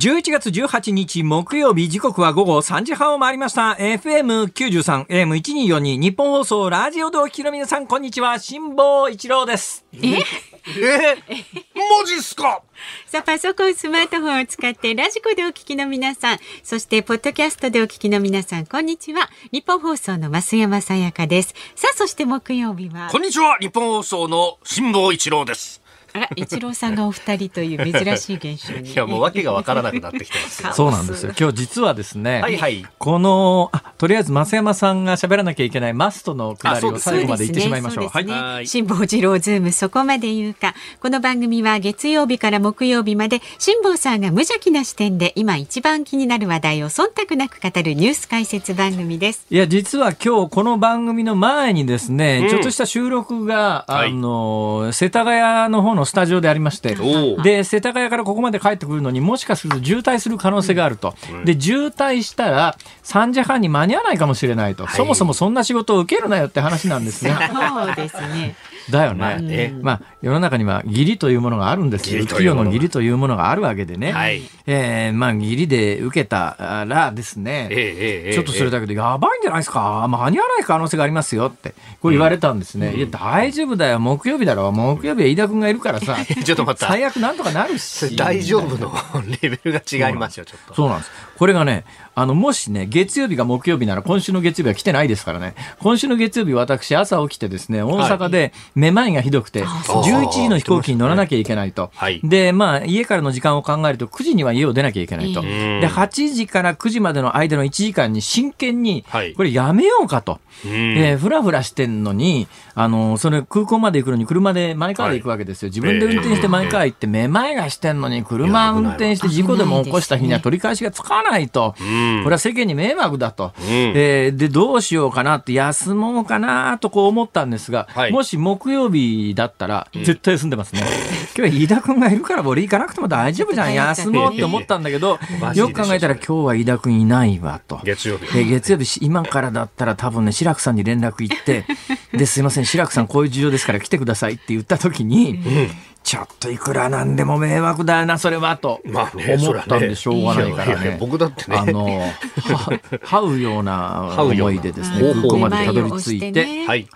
11月18日木曜日時刻は午後3時半を回りました。FM93 AM1242 日本放送ラジオでお聞きの皆さんこんにちは。辛坊一郎です。え？え？マジっすか？さあ、パソコン、スマートフォンを使ってラジコでお聞きの皆さん、そしてポッドキャストでお聞きの皆さん、こんにちは。日本放送の増山さやかです。さあ、そして木曜日は？こ、んにちは。日本放送の辛坊一郎ですあら、一郎さんがお二人という珍しい現象に。いやもう訳がわからなくなってきてます そうなんですよ。今日実はですね、はいはい。このあとりあえず増山さんが喋らなきゃいけないマストのくだりをあそうです最後まで言ってしまいましょう。そうですね。ははい。い辛坊治郎ズームそこまで言うか。この番組は月曜日から木曜日まで辛坊さんが無邪気な視点で今一番気になる話題を忖度なく語るニュース解説番組です。いや、実は今日この番組の前にですね、うん。ちょっとした収録が、はい。あの、世田谷の方のスタジオでありまして、で、世田谷からここまで帰ってくるのにもしかすると渋滞する可能性があると。で、渋滞したら3時半に間に合わないかもしれないと。はいそもそもそんな仕事を受けるなよって話なんですね。そうですね。だよね。まあねまあ、世の中には義理というものがあるんですよ。企業の義理というものがあるわけでね。はいえーまあ、義理で受けたらですね、ええええええちょっとそれだけで、やばいんじゃないですか？間に合わない可能性がありますよって、こう言われたんですね。いや、大丈夫だよ。木曜日だろ。木曜日は飯田君がいるからさ、ちょっと待った最悪なんとかなるし。大丈夫のレベルが違いますよちょっとそうなんです。これがね、あの、もしね、月曜日が木曜日なら今週の月曜日は来てないですからね。今週の月曜日私朝起きてですね、大阪でめまいがひどくて、11時の飛行機に乗らなきゃいけないと。はいで、まあ、家からの時間を考えると9時には家を出なきゃいけないと。んで、8時から9時までの間の1時間に真剣にはい、これやめようかと。うんえーふらふらしてんのに、あの、それ空港まで行くのに車でマイカーで行くわけですよ。自分で運転してマイカー行って、めまいがしてんのに車運転して事故でも起こした日には取り返しがつかないと。んこれは世間に迷惑だと。えーで、どうしようかなって、休もうかなとこう思ったんですが、はいもし木曜日だったら、絶対休んでますね。今日は飯田君がいるから俺行かなくても大丈夫じゃん。休もうって思ったんだけどよく考えたら今日は飯田君いないわと。月曜日で月曜日、今からだったら多分ね、志らくさんに連絡行って、で、すいません、志らくさんこういう事情ですから来てくださいって言った時に、ちょっといくらなんでも迷惑だよな、それは、とまあね思ったんでしょうがないからね。僕だってね。あの、は這うような這うような思いでですね、空港までたどり着いて、ねはい。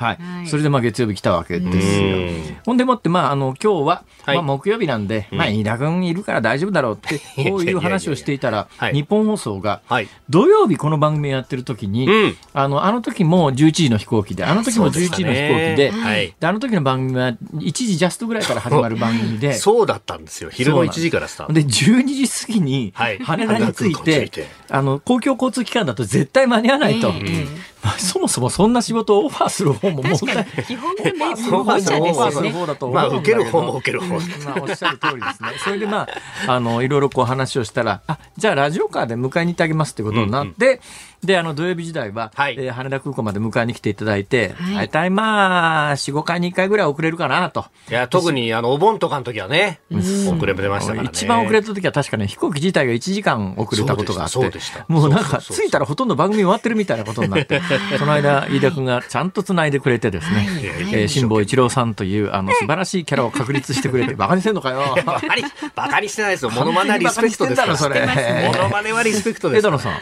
それでまあ月曜日来たわけですよ。うん。ほんでもって、まあ、あの、今日は、はい。まあ木曜日なんで、まあ飯田君いるから大丈夫だろうって、こういう話をしていたらは、い。日本放送が、はい。土曜日この番組やってる時に、うん。あの、あの時も11時の飛行機で、あの時も11時の飛行機で、はい。であの時の番組は1時ジャストぐらいから始まる番組で、そうだったんですよ。昼の1時からスタート。で、12時過ぎにはい。羽田に着いてて、あの、公共交通機関だと絶対間に合わないと。ええまあそもそもそんな仕事をオファーする方も問題。基本のメイそもそもオファーするですよね。方だと思まあうんだけど受ける方も受ける方。まあおっしゃる通りですね。それでまあ、あの、いろいろこう話をしたら、あ、じゃあラジオカーで迎えに行ってあげますってことになって、で、あの、土曜日時代は、はい。えー羽田空港まで迎えに来ていただいて、はい。大体まあ、4、5回に1回ぐらい遅れるかなと。いや特にあのお盆とかの時はね遅れも出ましたからね。一番遅れた時は確かね、飛行機自体が1時間遅れたことがあって、そうもうなんか着いたらほとんど番組終わってるみたいなことになって、その間、飯田君がちゃんと繋いでくれてですね、えー辛坊一郎さんというあの素晴らしいキャラを確立してくれて、バカにしてんのかよ。バカにバカにしてないですよ。モノマネはリスペクトですから。モノマネはリスペクトです枝野さん。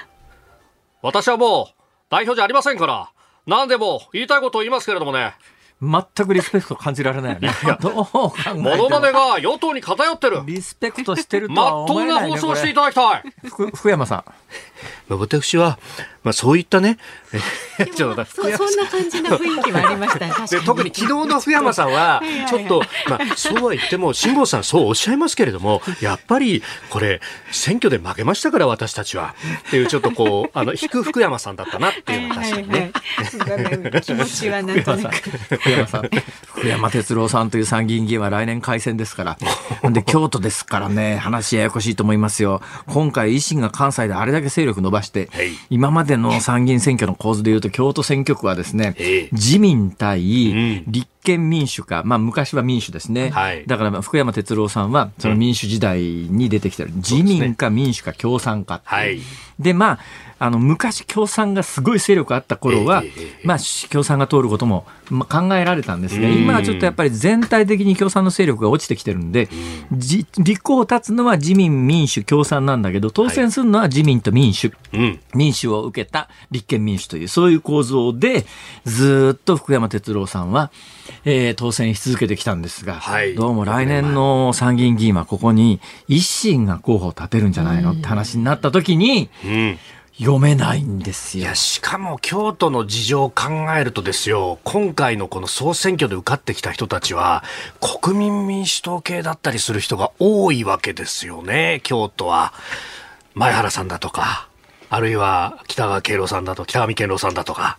私はもう代表じゃありませんから、何でも言いたいことを言いますけれどもね、全くリスペクト感じられないよね。どう考えてもモノマネが与党に偏ってる。リスペクトしてるとまはっとうな思えないね。放送をしていこただきたい。福山さん。まあ私は、まあ、そういったね、えちょっとそそんな感じの雰囲気はありましたね。で特に昨日の福山さんは ちょっと、まあ、そうは言っても辛坊さんそうおっしゃいますけれども やっぱりこれ選挙で負けましたから私たちはっていうちょっとこうあの引く福山さんだったなっていうのは確かにね。はいはいはい気持ちはなんとなく。福山さん。福山哲郎さんという参議院議員は来年改選ですから。で、京都ですからね、話ややこしいと思いますよ。今回維新が関西であれだけ勢力伸ばしてはい、今までの参議院選挙の構図でいうと、京都選挙区はですねええ、自民対ん。立憲民主か、まあ昔は民主ですね。はい。だからまあ福山哲郎さんは、その民主時代に出てきてる、自民か民主か共産かはい。で、まあ、あの、昔共産がすごい勢力あった頃は、ええええええ。まあ、共産が通ることも、まあ、考えられたんですが、うん。今はちょっとやっぱり全体的に共産の勢力が落ちてきてるんで、じ立候補立つのは自民、民主、共産なんだけど、当選するのは自民と民主。うん。民主を受けた立憲民主という、そういう構造で、ずーっと福山哲郎さんは、えー当選し続けてきたんですが、はいどうも来年の参議院議員はここに維新が候補を立てるんじゃないのって話になった時に、うん。読めないんですよいや、。しかも京都の事情を考えるとですよ、今回のこの総選挙で受かってきた人たちは、国民民主党系だったりする人が多いわけですよね、京都は。前原さんだとか、あるいは北川敬郎さんだと、北上健郎さんだとか。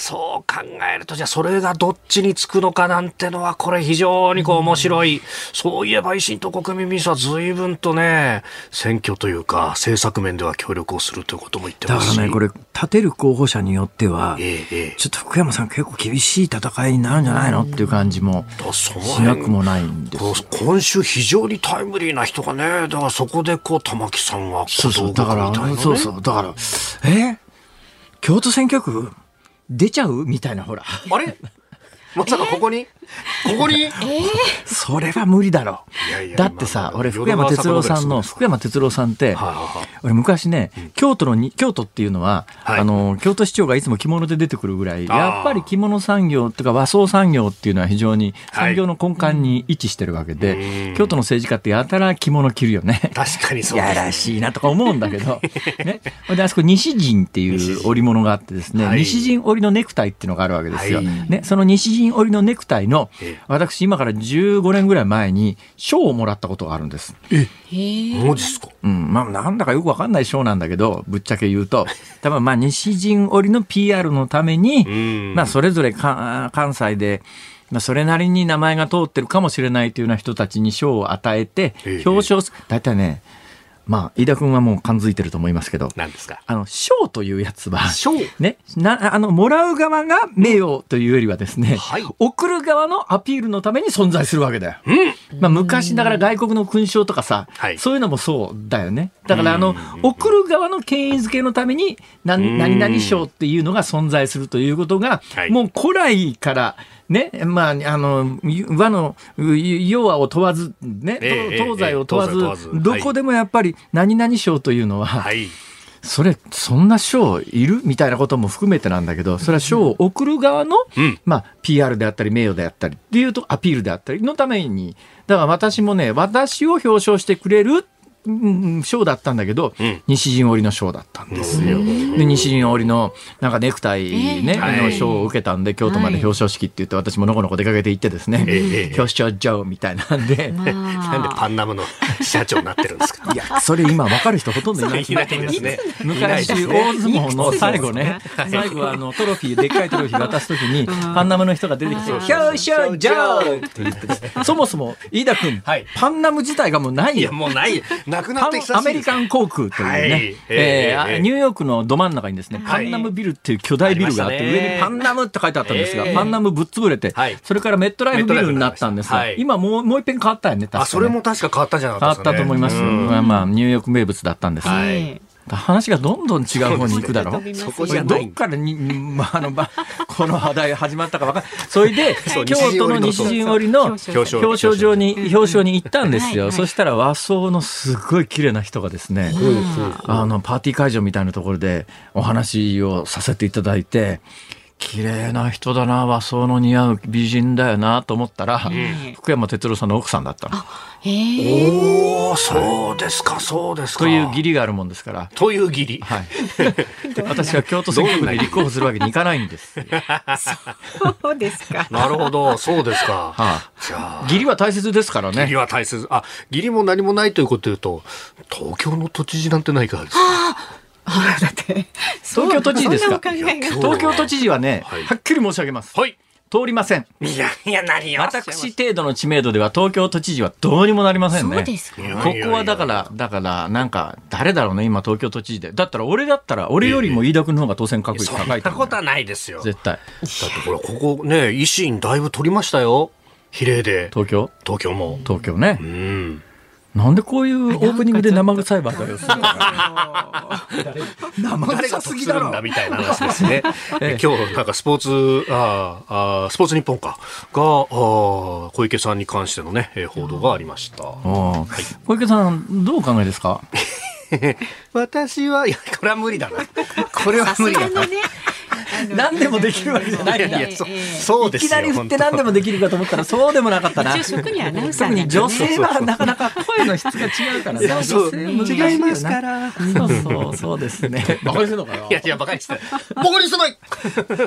そう考えると、じゃあそれがどっちにつくのかなんてのは、これ非常にこう面白い。そういえば維新と国民民主は随分とね、選挙というか政策面では協力をするということも言ってますし。だからね、これ、立てる候補者によっては、ええええ。ちょっと福山さん結構厳しい戦いになるんじゃないのっていう感じもし辺なくもないんです今週非常にタイムリーな人がね、だからそこでこう玉木さんがそうそう、小だから、そうそう、だから、え京都選挙区出ちゃう？みたいな、ほら。あれ？まさかここに、ここに、それは無理だろ。いやいやだってさ、まあ俺、福山哲郎さんの、福山哲郎さんって、俺昔ね、京都のに、京都っていうのは、はい。あの、京都市長がいつも着物で出てくるぐらい、やっぱり着物産業とか和装産業っていうのは非常にはい。産業の根幹に位置してるわけで、うん。京都の政治家ってやたら着物着るよね。確かにそうやらしいなとか思うんだけど、ね。ほんで、あそこ西陣っていう織物があってですね、はい。西陣織のネクタイっていうのがあるわけですよ。はい。ね、その西陣織のネクタイのええ、私今から15年ぐらい前に賞をもらったことがあるんです。へえ。マジっすか？うん、まあ、なんだかよくわかんない賞なんだけど、ぶっちゃけ言うと、多分まあ、西陣織の PR のために、ん。まあ、それぞれか関西で、まあ、それなりに名前が通ってるかもしれないというような人たちに賞を与えてええ、表彰す、大体ね、まあ、飯田君はもう感づいてると思いますけど、何ですか？あの、賞というやつは、賞ね、な、あの、もらう側が名誉というよりはですね、はい。送る側のアピールのために存在するわけだよ。まあ、昔だから外国の勲章とかさ、はい。そういうのもそうだよね。だからあの、送る側の権威づけのために、な何々賞っていうのが存在するということが、はい。もう古来から、ね、まあ、あの、和の、要はを問わず、ね、ええ東西を問わず、どこでもやっぱり何々賞というのは、はい。それ、そんな賞いる？みたいなことも含めてなんだけど、それは賞を送る側の、うん。まあ、PR であったり、名誉であったりっていうと、アピールであったりのために、だから私もね、私を表彰してくれる、うん賞だったんだけど、うん。西陣織の賞だったんですよ。で、西陣織の、なんかネクタイね、はい。の賞を受けたんで、京都まで表彰式って言って、私ものこのこ出かけて行ってですね、表彰状みたいなんで、なんでパンナムの社長になってるんですか？いや、それ今分かる人ほとんどいない。いないですね。昔、大相撲の最後ね、最後あのトロフィー、でっかいトロフィー渡すときに、パンナムの人が出てきて、表彰状！って言って、そもそも、飯田君はい、パンナム自体がもうないいや、よ。もうない。なくなってアメリカン航空というはい。ね、えええーあニューヨークのど真ん中にですね、パはい。ンナムビルっていう巨大ビルがあって、上にパンナムって書いてあったんですがええ、パンナムぶっ潰れてはい、それからメットライフビルになったんですがはい、今もうもう一遍変わったよね、確かね。あ、それも確か変わったんじゃな変わったかったですかね。と思います。まあ、ニューヨーク名物だったんです。はい話がどんどん違う方に行くだろ？そこじゃどっからに、まあ、あの、ば、この話題始まったか分かんない。それで京都の西陣織の表彰表彰状に、表彰に行ったんですよ。はいはいそしたら和装のすごい綺麗な人がですね、あの、パーティー会場みたいなところでお話をさせていただいて、綺麗な人だな、和装の似合う美人だよなと思ったら、福山哲郎さんの奥さんだったの。へえ。おー、そうですか、そうですか。という義理があるもんですから。という義理。はい。私は京都選挙区で立候補するわけにいかないんです。そうですか。なるほど、そうですか。はじゃああ、義理は大切ですから義理ね。は大切。あ、義理も何もないということで言うと、東京の都知事なんてないからですか。ほらだって東京都知事ですか？東京都知事はね、はいはっきり申し上げます。はい。通りません。いやいや、何を。私程度の知名度では東京都知事はどうにもなりませんね。そうですか？ここはだから、だから、なんか、誰だろうね、今東京都知事で。だったら、俺だったら、俺よりも飯田君の方が当選確率そん高と思うないことはないですよ。だ絶対。ってこれ、ここね、維新だいぶ取りましたよ。比例で。東京？東京も。東京ねう。ん。なんでこういうオープニングで生臭い話題をするのか生誰が得するんだみたいな話ですね。ええ今日なんかスポーツ、あーあースポーツ日本か、が、小池さんに関してのね、えー報道がありました。うん小池さん、どうお考えですか私は、いや、これは無理だな。これは無理だな。何でもできるわけじゃないんだいや、そええそうですよ。いきなり振って何でもできるかと思ったらそうでもなかったな。特に女性はなかなか声の質が違うからね。違いますから。そうそう、そうですね。バカにするのかないや、いや、バカにして。バカにしてない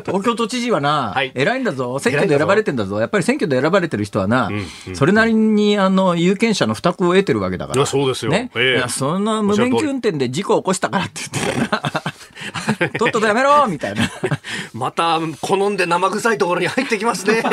東京都知事はな、はい偉いんだぞ。選挙で選ばれてんだぞ。やっぱり選挙で選ばれてる人はな、んうんそれなりに、あの、有権者の負託を得てるわけだから。そうですよね。ええいやそんな無免許運転で事故を起こしたからって言ってたな。とっととやめろみたいな。また、好んで生臭いところに入ってきますね。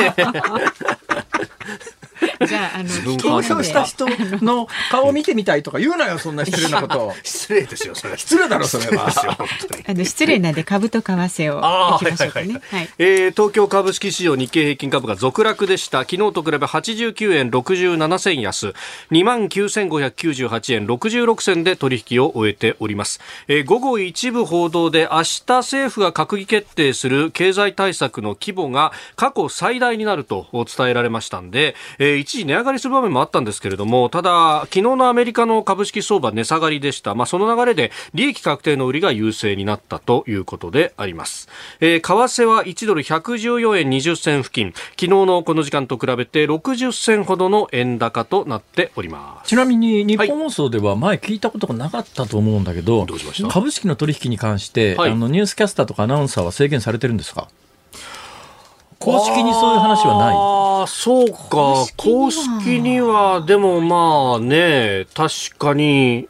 じゃあ、あの、分投票した人の顔を見てみたいとか言うなよ、そんな失礼なこと。失礼ですよ、それ。失礼だろ、それは。ですよ、本当に。あの、失礼なんで株と為替をあ東京株式市場日経平均株価続落でした。昨日と比べ89円67銭安、29,598円66銭で取引を終えております。えー午後一部報道で明日政府が閣議決定する経済対策の規模が過去最大になると伝えられましたんで、えー一時値上がりする場面もあったんですけれども、ただ、昨日のアメリカの株式相場値下がりでした。まあ、その流れで利益確定の売りが優勢になったということであります。えー為替は1ドル114円20銭付近、昨日のこの時間と比べて60銭ほどの円高となっております。ちなみに日本放送では前聞いたことがなかったと思うんだけど、どうしました？株式の取引に関して、はいあのニュースキャスターとかアナウンサーは制限されてるんですか？公式にそういう話はない？ああ、そうか。公式には、でもまあね、確かに、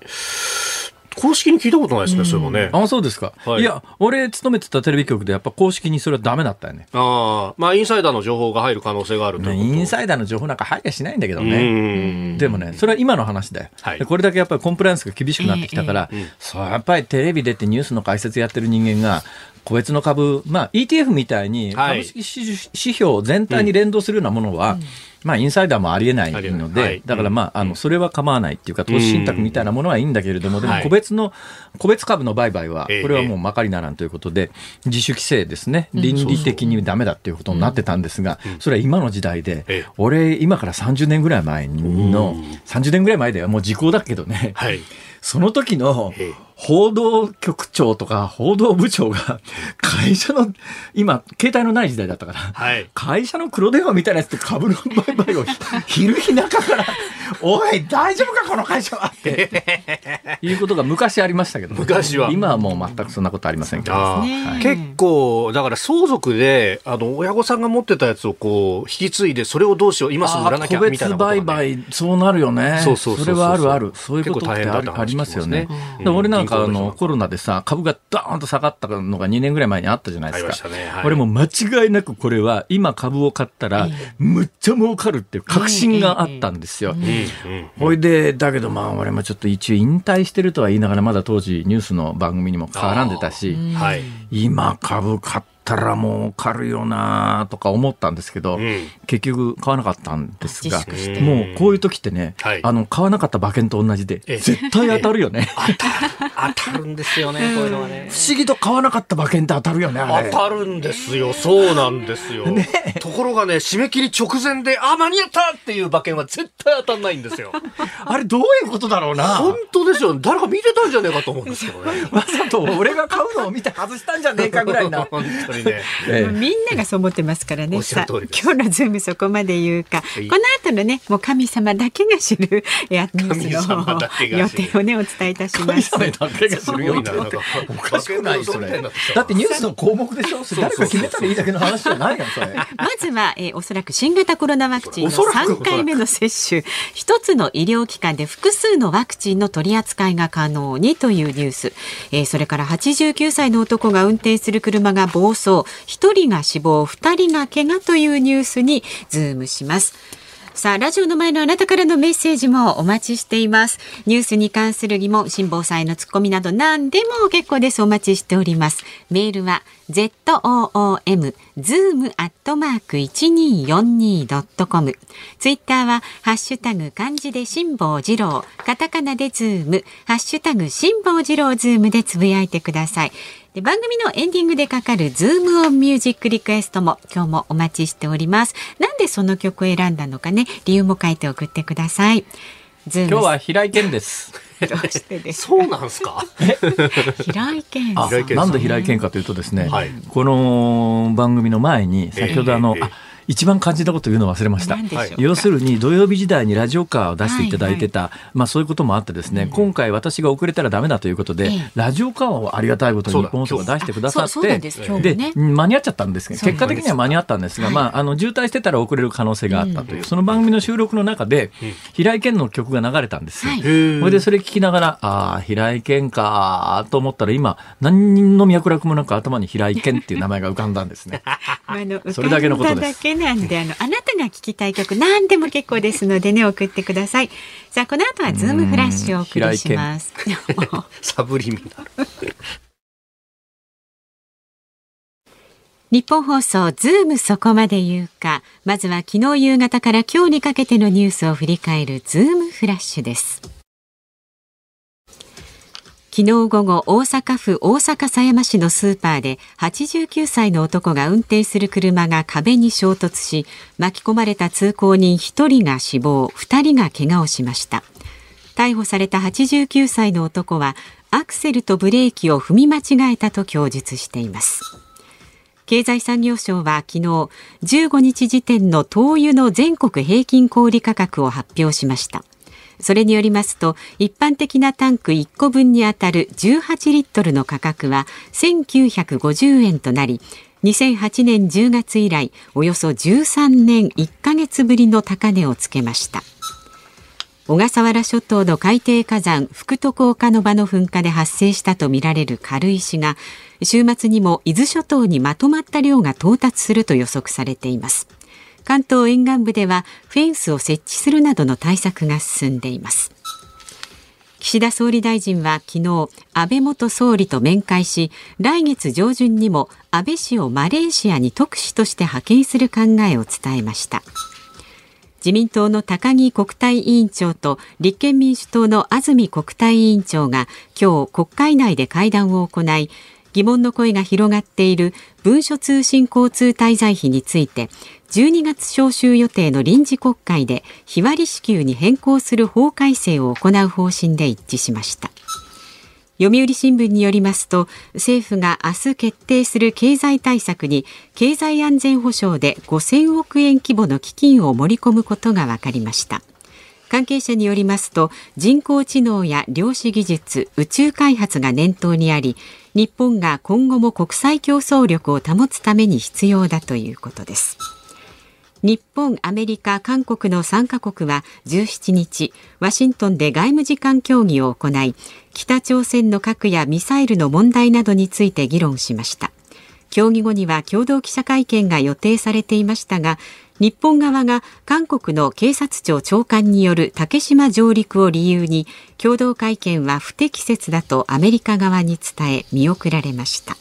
公式に聞いたことないですね、それもね。あそうですか、はい。い、や俺勤めてたテレビ局でやっぱ公式にそれはダメだったよね。ああ、まあ、インサイダーの情報が入る可能性があるということ。インサイダーの情報なんか入りゃしないんだけどうねん。でもね、それは今の話だよ、はい。でこれだけやっぱりコンプライアンスが厳しくなってきたから、そうやっぱりテレビ出てニュースの解説やってる人間が、個別の株、まあ、ETF みたいにはい。株式指指標全体に連動するようなものは、まあ、インサイダーもありえないので、はい。だからまあ、あの、それは構わないっていうか、投資信託みたいなものはいいんだけれども、でもはい。個別の、個別株の売買は、ええ。これはもうまかりならんということで、自主規制ですね、倫理的にダメだっていうことになってたんですが、それは今の時代でええ、俺、今から30年ぐらい前の、30年ぐらい前ではもう時効だけどね、はい。その時のええ報道局長とか報道部長が会社の、今、携帯のない時代だったから、はい。会社の黒電話みたいなやつで株の売買を昼日中から、おい、大丈夫か、この会社はって、いうことが昔ありましたけど、昔は。今はもう全くそんなことありませんけど。ああね結構、だから相続で、あの、親御さんが持ってたやつをこう、引き継いで、それをどうしよう、今すぐ売らなきゃ、個みたいなことがね。別売買、そうなるよね。そうそうそうそうれはあるある。そういうことってあありますよね。聞きますね。で俺なんかあのコロナでさ、株がダーンと下がったのが2年ぐらい前にあったじゃないですか。ねはい。俺も間違いなくこれは今株を買ったら、むっちゃ儲かるっていう確信があったんですよ。うん。うんほいで、だけどまあ俺もちょっと一応引退してるとは言いながらまだ当時ニュースの番組にも絡んでたし、はい。今株買ったら儲かるよなとか思ったんですけど、うん結局買わなかったんですがもうこういう時ってね、はいあの、買わなかった馬券と同じで、ええ絶対当たるよね。当たるんですよね、こういうのはね。不思議と買わなかった馬券って当たるよね。当たるんですよ。そうなんですよ。ところがね、締め切り直前で、あ、間に合ったっていう馬券は絶対当たんないんですよ。あれどういうことだろうな。本当ですよ。誰か見てたんじゃねえかと思うんですけどね。わざと俺が買うのを見て外したんじゃねえかぐらいな。本当にね。ええ。みんながそう思ってますからね。今日のズームそこまで言うか。い。この後のね、もう神様だけが知るやニュース神様のだけが予定をねお伝えいたします。神様だけがする。よってすごいななんかおかしくないそれ。だってニュースの項目でしょ？それ誰か決めたらいいだけの話じゃないよ、それ。まずは、えーおそらく新型コロナワクチンのおそらく。3回目の接種。一つの医療機関で複数のワクチンの取り扱いが可能にというニュース、えーそれから89歳の男が運転する車が暴走そ1人が死亡2人が怪我というニュースにズームしますさあ、ラジオの前のあなたからのメッセージもお待ちしています。ニュースに関する疑問、辛坊さんへのツッコミなど何でも結構です。お待ちしております。メールは zoom zoom アットマーク 1242.com ツイッターはハッシュタグ漢字で辛坊治郎カタカナでズームハッシュタグ辛坊治郎ズームでつぶやいてくださいで番組のエンディングでかかるズームオンミュージックリクエストも今日もお待ちしております。なんでその曲を選んだのかね理由も書いて送ってください。今日は平井堅です。どうしてですそうなんですか？平井堅あさん。なんで平井堅かというとですね、はい。この番組の前に先ほどあの、ええええ。あ一番感じたこと言うの忘れました。要するに土曜日時代にラジオカーを出していただいてた、まあそういうこともあってですね、今回私が遅れたらダメだということで、ええ。ラジオカーをありがたいことに日本放送が出してくださってで間に合っちゃったんですけど結果的には間に合ったんですが、はい。まああの渋滞してたら遅れる可能性があったという、その番組の収録の中で、平井堅の曲が流れたんですよ。はい。それでそれ聞きながら、ああ、平井堅かと思ったら今、何の脈絡もなく頭に平井堅っていう名前が浮かんだんですね。それだけのことですなんであのあなたが聞きたい曲何でも結構ですのでね送ってください。さあこの後はズームフラッシュをお送りします。サブリミナル。日本放送ズームそこまで言うか。まずは昨日夕方から今日にかけてのニュースを振り返るズームフラッシュです昨日午後大阪府大阪狭山市のスーパーで89歳の男が運転する車が壁に衝突し巻き込まれた通行人1人が死亡2人が怪我をしました。逮捕された89歳の男はアクセルとブレーキを踏み間違えたと供述しています。経済産業省は昨日15日時点の灯油の全国平均小売価格を発表しました。それによりますと一般的なタンク1個分にあたる18リットルの価格は1950円となり2008年10月以来およそ13年1ヶ月ぶりの高値をつけました。小笠原諸島の海底火山福徳岡の場の噴火で発生したとみられる軽石が週末にも伊豆諸島にまとまった量が到達すると予測されています。関東沿岸部ではフェンスを設置するなどの対策が進んでいます。岸田総理大臣は昨日安倍元総理と面会し来月上旬にも安倍氏をマレーシアに特使として派遣する考えを伝えました。自民党の高木国対委員長と立憲民主党の安住国対委員長が今日国会内で会談を行い疑問の声が広がっている文書通信交通滞在費について12月召集予定の臨時国会で日割り支給に変更する法改正を行う方針で一致しました。読売新聞によりますと政府が明日決定する経済対策に経済安全保障で5000億円規模の基金を盛り込むことが分かりました。関係者によりますと人工知能や量子技術宇宙開発が念頭にあり日本が今後も国際競争力を保つために必要だということです日本、アメリカ、韓国の3カ国は17日、ワシントンで外務次官協議を行い、北朝鮮の核やミサイルの問題などについて議論しました。協議後には共同記者会見が予定されていましたが、日本側が韓国の警察庁長官による竹島上陸を理由に、共同会見は不適切だとアメリカ側に伝え見送られました。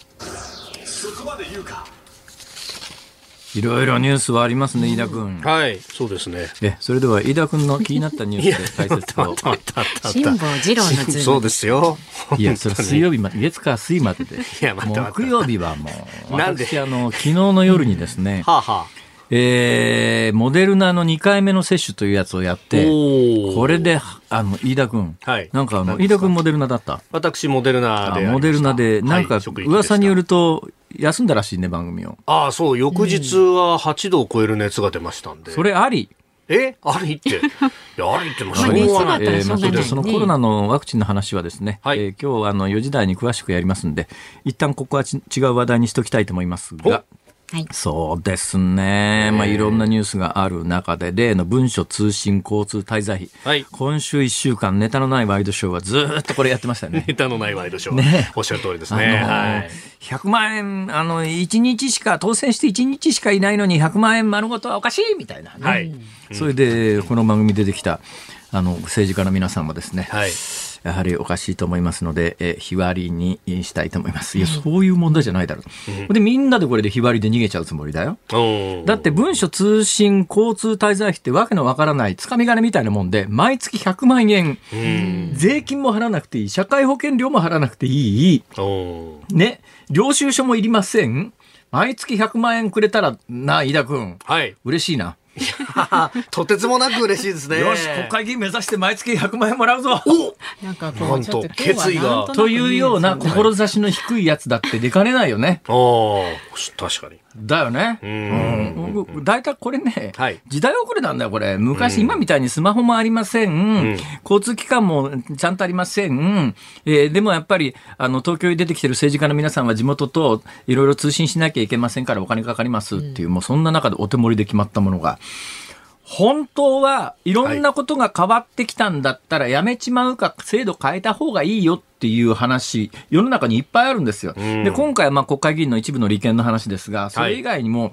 いろいろニュースはありますね、飯田君。はい、そうですね。え、それでは飯田君の気になったニュース で解説を。辛坊治郎のズーム そうですよ。いや、それは水曜日まで、月火水までで。や待って待って木曜日はもう、なんで？私、あの、昨日の夜にですね、はあ、はえー、モデルナの2回目の接種というやつをやっあ、て、これで、あの、飯田君。はいなんかあの、飯田君モデルナだった？私、モデルナで。モデルナで、なんか噂によると、休んだらしいね、番組を。ああ、そう、翌日は8度を超える熱が出ましたんで。それあり。え？ありって。いや、ありってもしょうまあ熱ががない。まあそれでそのコロナのワクチンの話はですね、はいえー今日あの4時台に詳しくやりますんで、一旦ここはち違う話題にしておきたいと思いますが、はい。そうですね。まあ、いろんなニュースがある中で、例の文書通信交通滞在費。はい今週1週間、ネタのないワイドショーはずーっとこれやってましたよね。ネタのないワイドショー。ねおっしゃる通りですあのね。はい。100万円、あの、1日しか、当選して1日しかいないのに100万円丸ごとはおかしいみたいな、ね。はい。それで、この番組で出てきた、あの、政治家の皆さんもですね、はい。やはりおかしいと思いますので、え日割りにしたいと思います。いや、そういう問題じゃないだろう。で、みんなでこれで日割りで逃げちゃうつもりだよ。おだって文書通信交通滞在費ってわけのわからないつかみ金みたいなもんで、毎月100万円、税金も払わなくていい、社会保険料も払わなくていい、おね、領収書もいりません。毎月100万円くれたらな、飯田君。はい。嬉しいな。とてつもなく嬉しいですね。よし、国会議員目指して毎月100万円もらうぞ。なんかこう、なんとちょっと今日は決意がというような志の低いやつだって出かねないよね。おー確かに。だよね。んうん。大体これね、はい時代遅れなんだよ、これ。昔、今みたいにスマホもありません。交通機関もちゃんとありません。えーでもやっぱり、あの、東京に出てきてる政治家の皆さんは地元といろいろ通信しなきゃいけませんからお金かかりますっていう、もうそんな中でお手盛りで決まったものが、本当はいろんなことが変わってきたんだったらやめちまうか制度変えた方がいいよっていう話、世の中にいっぱいあるんですよ。で、今回はまあ国会議員の一部の利権の話ですが、それ以外にも、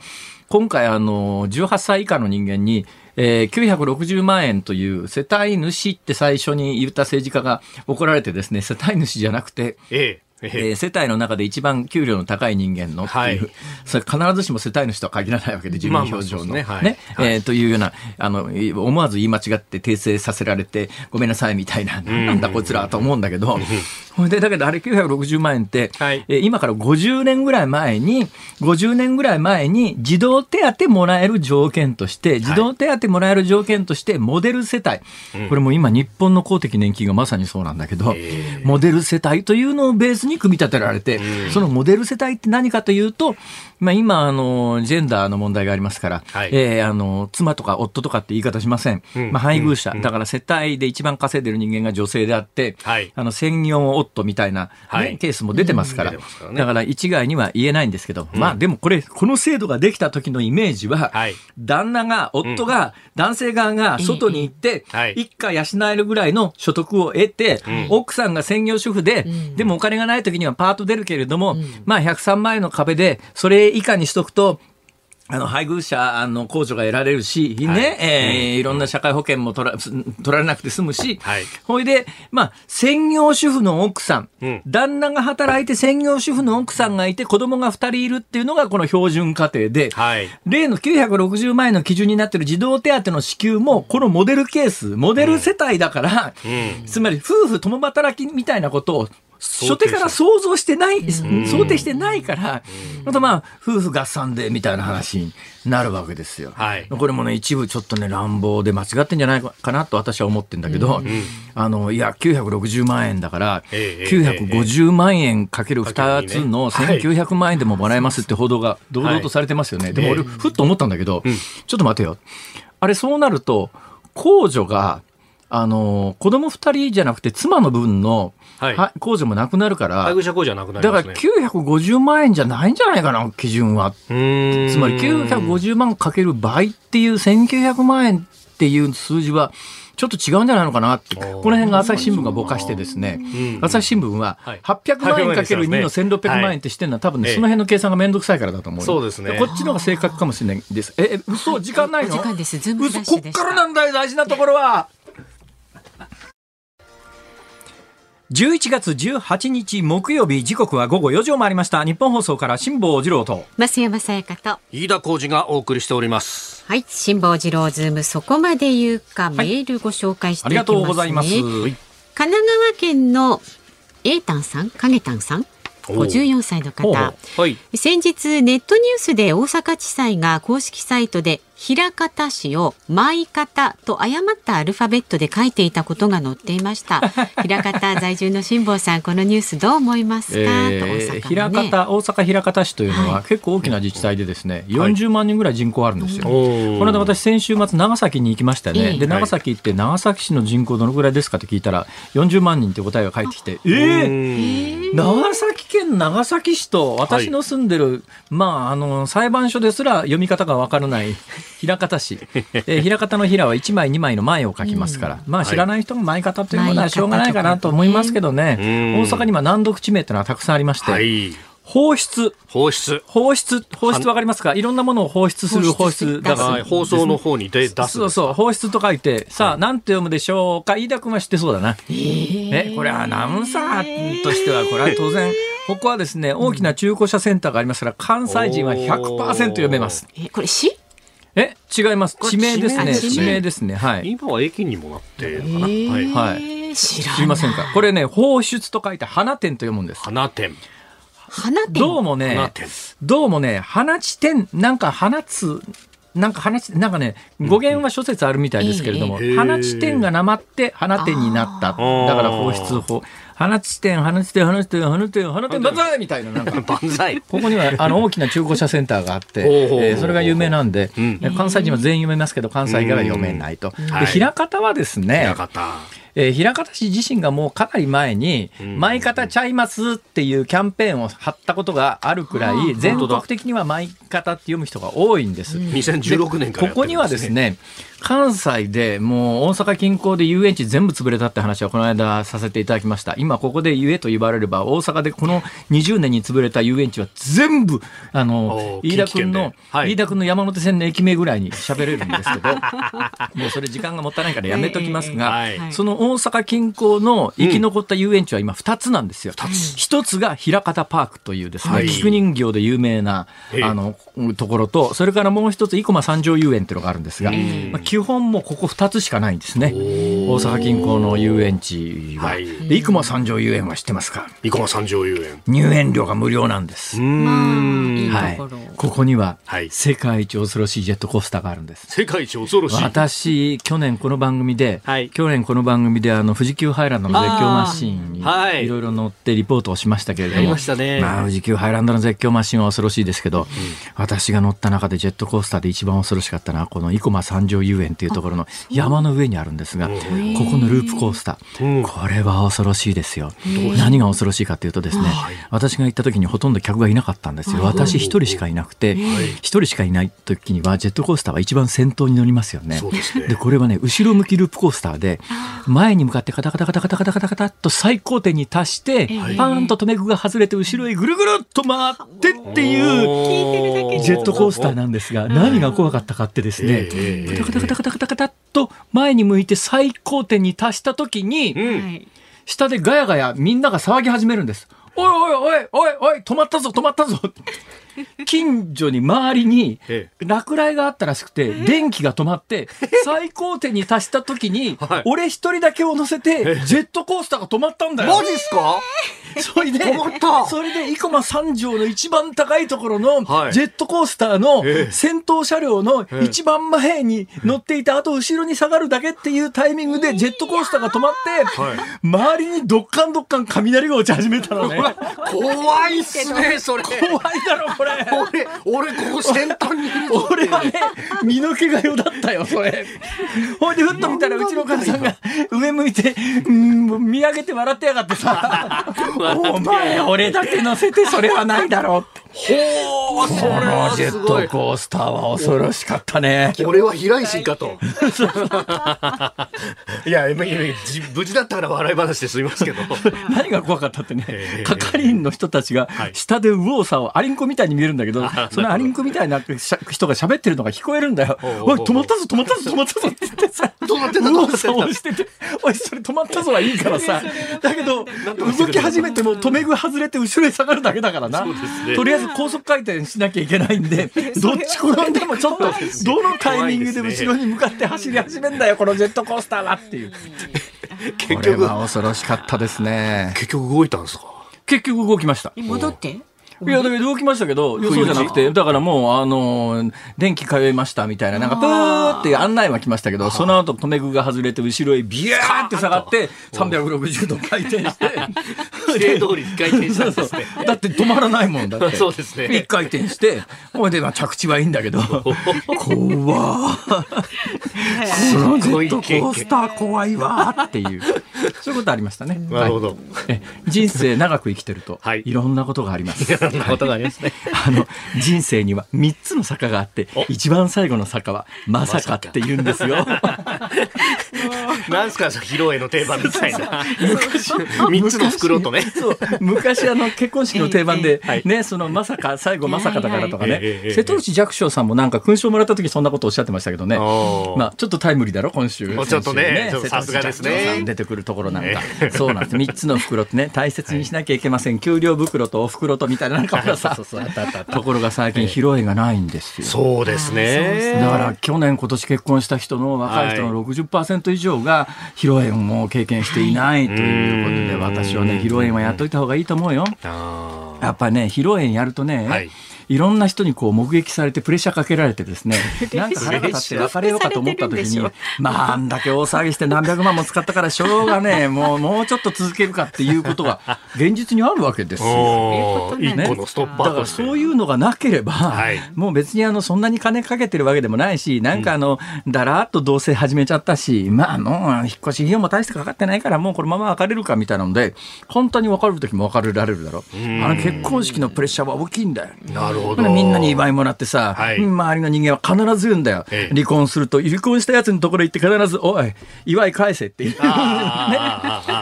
今回あの、18歳以下の人間に、えー960万円という世帯主って最初に言った政治家が怒られてですね、世帯主じゃなくて、ええ。ええー世帯の中で一番給料の高い人間のっていう、はい。それ必ずしも世帯主とは限らないわけで、住民票上の。ねですね。はい。えーというような、あの、い思わず言い間違って訂正させられて、ごめんなさいみたいな、なんだこいつらと思うんだけど、ほいで、だけどあれ960万円って、はい。えー今から50年ぐらい前に、50年ぐらい前に児童手当もらえる条件として、児童手当もらえる条件として、モデル世帯、これも今日本の公的年金がまさにそうなんだけど、モデル世帯というのをベースに組み立てられて、そのモデル世帯って何かというと、まあ今、あの、ジェンダーの問題がありますから、はい。えーあの、妻とか夫とかって言い方しません。ん。まあ配偶者、だから世帯で一番稼いでる人間が女性であって、はい。あの、専業夫みたいな、ねはい。ケースも出てますから、うん。からね。だから一概には言えないんですけど、まあでもこれ、この制度ができた時のイメージは、はい。旦那が、夫が、男性側が外に行って、はい。一家養えるぐらいの所得を得て、奥さんが専業主婦で、でもお金がない時にはパート出るけれども、まあ103万円の壁で、それ以下にしとくと、あの、配偶者の控除が得られるし、ね、えーいろんな社会保険も取ら、す取られなくて済むし、はい。ほいで、まあ、専業主婦の奥さん、うん。旦那が働いて専業主婦の奥さんがいて子供が二人いるっていうのがこの標準家庭で、はい。例の960万円の基準になっている児童手当の支給も、このモデルケース、モデル世帯だから、つまり夫婦共働きみたいなことを、初手から想像してない、想定してないから、あとまあ、夫婦合算でみたいな話になるわけですよ。はい。これもね、一部ちょっとね、乱暴で間違ってんじゃないかなと私は思ってんだけど、あの、いや、960万円だから、ええ950万円かける2つのかけるにね。1900万円でももらえますって報道が堂々とされてますよね。でも俺、ふっと思ったんだけど、ちょっと待てよ。あれ、そうなると、控除が、あの、子供2人じゃなくて妻の分の、はい。は控除もなくなるから、配偶者控除はなくなりだからますね。950万円じゃないんじゃないかな、基準は。つまり950万かける倍っていう1900万円っていう数字は、ちょっと違うんじゃないのかなって、この辺が朝日新聞がぼかしてですね、朝日新聞ははい。800万円かける2の1600万円ってしてるのは多分ね、その辺の計算がめんどくさいからだと思うよ。そうですね。こっちの方が正確かもしれないです。え、え嘘時間ないの？お時間です。ズームこっからなんだよ、大事なところは。11月18日木曜日時刻は午後4時を回りました。日本放送から辛坊治郎と。増山さやかと。飯田浩二がお送りしております。はい辛坊治郎ズームそこまで言うか、メールご紹介していきます、ね、ありがとうございます。神奈川県の A タンさん影タンさん。54歳の方。う。はい。先日ネットニュースで大阪地裁が公式サイトで枚方市を舞方と誤ったアルファベットで書いていたことが載っていました。枚方在住の辛坊さんこのニュースどう思いますか、えー、ね。枚方大阪枚方市というのは、はい。結構大きな自治体でですね、40万人ぐらい人口あるんですよ。おー。この間私先週末長崎に行きましたよね。ええ。で、長崎行って長崎市の人口どのぐらいですかって聞いたら、40万人って答えが返ってきて、えうー、長崎県長崎市と私の住んでる、まあ、あの、裁判所ですら読み方がわからない平方市。えー、平方の平は1枚2枚の前を書きますから、まあ知らない人が前方というものはしょうがないかなと思いますけどね、大阪には難読地名というのはたくさんありまして、はい。放出。放出。放出、放出わかりますか？いろんなものを放出する放放出出だから。はい、放送の方に出出す。そうそう、放出と書いて、さあ、なんて読むでしょうか？飯田君は知ってそうだな。えこれアナウンサーとしては、これは当然、ここはですね、大きな中古車センターがありますから、関西人は100%読めます。え、これ市？え違います。地名ですね。地名ですね。はい。今は駅にもなってるのかな。えはい。はい知ら。知りませんか？これね、放出と書いて、花店と読むんです。花店。花店？どうも花ね、店。どうもね、放ち店、なんか放つ、なんか放ち、なんかね、語源は諸説あるみたいですけれども、ええ放ち店がなまって花店になった。だーから放出法。放ち店、放ち店、放ち店、放ち店、放ち店、万歳みたいな、なんか。万歳。ここにはあの大きな中古車センターがあって、えーそれが有名なんで、うん関西人は全員読めますけど、関西以外は読めないと。はいで、枚方はですねな、かった。えー、枚方市自身がもうかなり前に、ん。舞方ちゃいますっていうキャンペーンを貼ったことがあるくらい、全国的には舞方って読む人が多いんです。2016年からやってるんですね。ここにはですね、関西でもう大阪近郊で遊園地全部潰れたって話はこの間させていただきました。今ここで言えと言われれば、大阪でこの20年に潰れた遊園地は全部、あの飯田君の飯田君の山手線の駅名ぐらいに喋れるんですけど、もうそれ時間がもったいないからやめときますが、はい。その大阪近郊の生き残った遊園地は今2つなんですよ。一つが枚方パークというですね、はい菊人形で有名なええあのところと、それからもう一つ生駒三条遊園っていうのがあるんですが、んまあ、基本もうここ2つしかないんですね。ー大阪近郊の遊園地は。はいで生駒三条遊園は知ってますか？生駒三条遊園。入園料が無料なんです。はいところ。。ここにははい世界一恐ろしいジェットコースターがあるんです。世界一恐ろしい。私、去年この番組で、はい去年この番組であの富士急ハイランドの絶叫マシーンにい。いろいろ乗ってリポートをしましたけれども、ましたね。まあ富士急ハイランドの絶叫マシーンは恐ろしいですけど、私が乗った中でジェットコースターで一番恐ろしかったのはこの生駒三条遊園というところの山の上にあるんですが、ここのループコースター、うん。これは恐ろしいですよ。何が恐ろしいかというとですね、私が行った時にほとんど客がいなかったんですよ。私一人しかいなくて、一人しかいない時にはジェットコースターは一番先頭に乗りますよね。ですね。で、これはね、後ろ向きループコースターで、前に向かってカタカタカタカタカタカタカタと最高点に達して、パーンと止め具が外れて後ろへぐるぐるっと回ってっていう、ジェットコースターなんですが、何が怖かったかってですね、カタカタカタカタカタカタっと前に向いて最高点に達した時に、下でガヤガヤみんなが騒ぎ始めるんです。おいおいおいおいおい止まったぞ止まったぞ近所に周りにえ落雷があったらしくて、電気が止まって、最高点に達した時に はい、俺一人だけを乗せて、ジェットコースターが止まったんだよ。マジっすか？それで、それで、生駒三条の一番高いところの、はいジェットコースターのええ先頭車両の一番前に乗っていた、あと後ろに下がるだけっていうタイミングで、ジェットコースターが止まって、はい周りにドッカンドッカン雷が落ち始めたのね。怖いっすね、それ。怖いだろ、これ。俺、俺、ここ先端にいるぞ。俺はね、身の毛がよだったよ、それ。ほいで、ふっと見たら、うちの母さんが上向いて、うん、見上げて笑ってやがってさ、お前、俺だけ乗せてそれはないだろうって。ほー、それこのはジェット。コースターは恐ろしかったね。俺は平石かと。いや、無事だったから笑い話で済みますけど。何が怖かったってねええ、係員の人たちがはい下で右往左往、アリンコみたいに見えるんだけど、そのアリンコみたいな人が喋ってるのが聞こえるんだよ。おい、止まったぞ、止まったぞ、止まったぞって言ってさ、どうなってんだ右往どうなってんだ左往してて、おい、それ止まったぞはいいからさ、だけど、動き始めても止め具外れて後ろへ下がるだけだからな。とりあえず高速回転しなきゃいけないんで、どっち転んでもちょっと、どのタイミングで後ろに向かって走り始めんだよ、このジェットコースターはっていう。結局、これは恐ろしかったですね。結局動いたんですか？結局動きました。戻って？いや、だけど動きましたけど、そうじゃなくて、だからもう、あの、電気通いましたみたいな、なんか、プー。って案内は来ましたけど、その後、留め具が外れて、後ろへビヤーって下がって、360度回転して、指令通りに回転したんですね。だって止まらないもんだって。そうですね。一回転して、ほいで、まあ着地はいいんだけど、怖ーすごいジェットコースター怖いわーっていう、そういうことありましたね。なるほど。人生長く生きてると、はい。いろんなことがあります。そんなことがありますね。あの人生には3つの坂があって一番最後の坂はまさかって言うんですよ。なんすか、その披露宴の定番みたいな。三つの袋とね。そう昔あの結婚式の定番で、はいねそのまさか最後まさかだからとかね、瀬戸内寂聴さんもなんか勲章もらった時そんなことおっしゃってましたけどね。まあちょっとタイムリーだろ今週。ちょっとね先週ちょっとさすがですね出てくるところなんか、そうなんです。三つの袋ってね大切にしなきゃいけません。給料袋とお袋とみたいななんかほらさそうそうそうあったあったあったところが最近披露宴がないんですよ。そうですね。だから去年今年結婚した人の若い人の60%以上が披露宴も経験していないということで、私はね披露宴はやっといた方がいいと思うよ。あやっぱりね披露宴やるとね、はいい、ろんな人にこう目撃されてプレッシャーかけられてですね なんか腹が立って別れようかと思った時にまああんだけ大騒ぎして何百万も使ったからしょうがね もうもうちょっと続けるかっていうことが現実にあるわけですーよ。ね一個のストッパーだからそういうのがなければ、はいもう別にあのそんなに金かけてるわけでもないし、なんかあの、だらっと同棲始めちゃったし、まあもう引っ越し費用も大してかかってないから、もうこのまま別れるかみたいなので、本当に別れる時も別れられるだろう。あの結婚式のプレッシャーは大きいんだよ。なる。みんなに祝いもらってさ、はい。周りの人間は必ず言うんだよ、ええ。離婚すると、離婚したやつのところ行って必ず、おい、祝い返せっていう。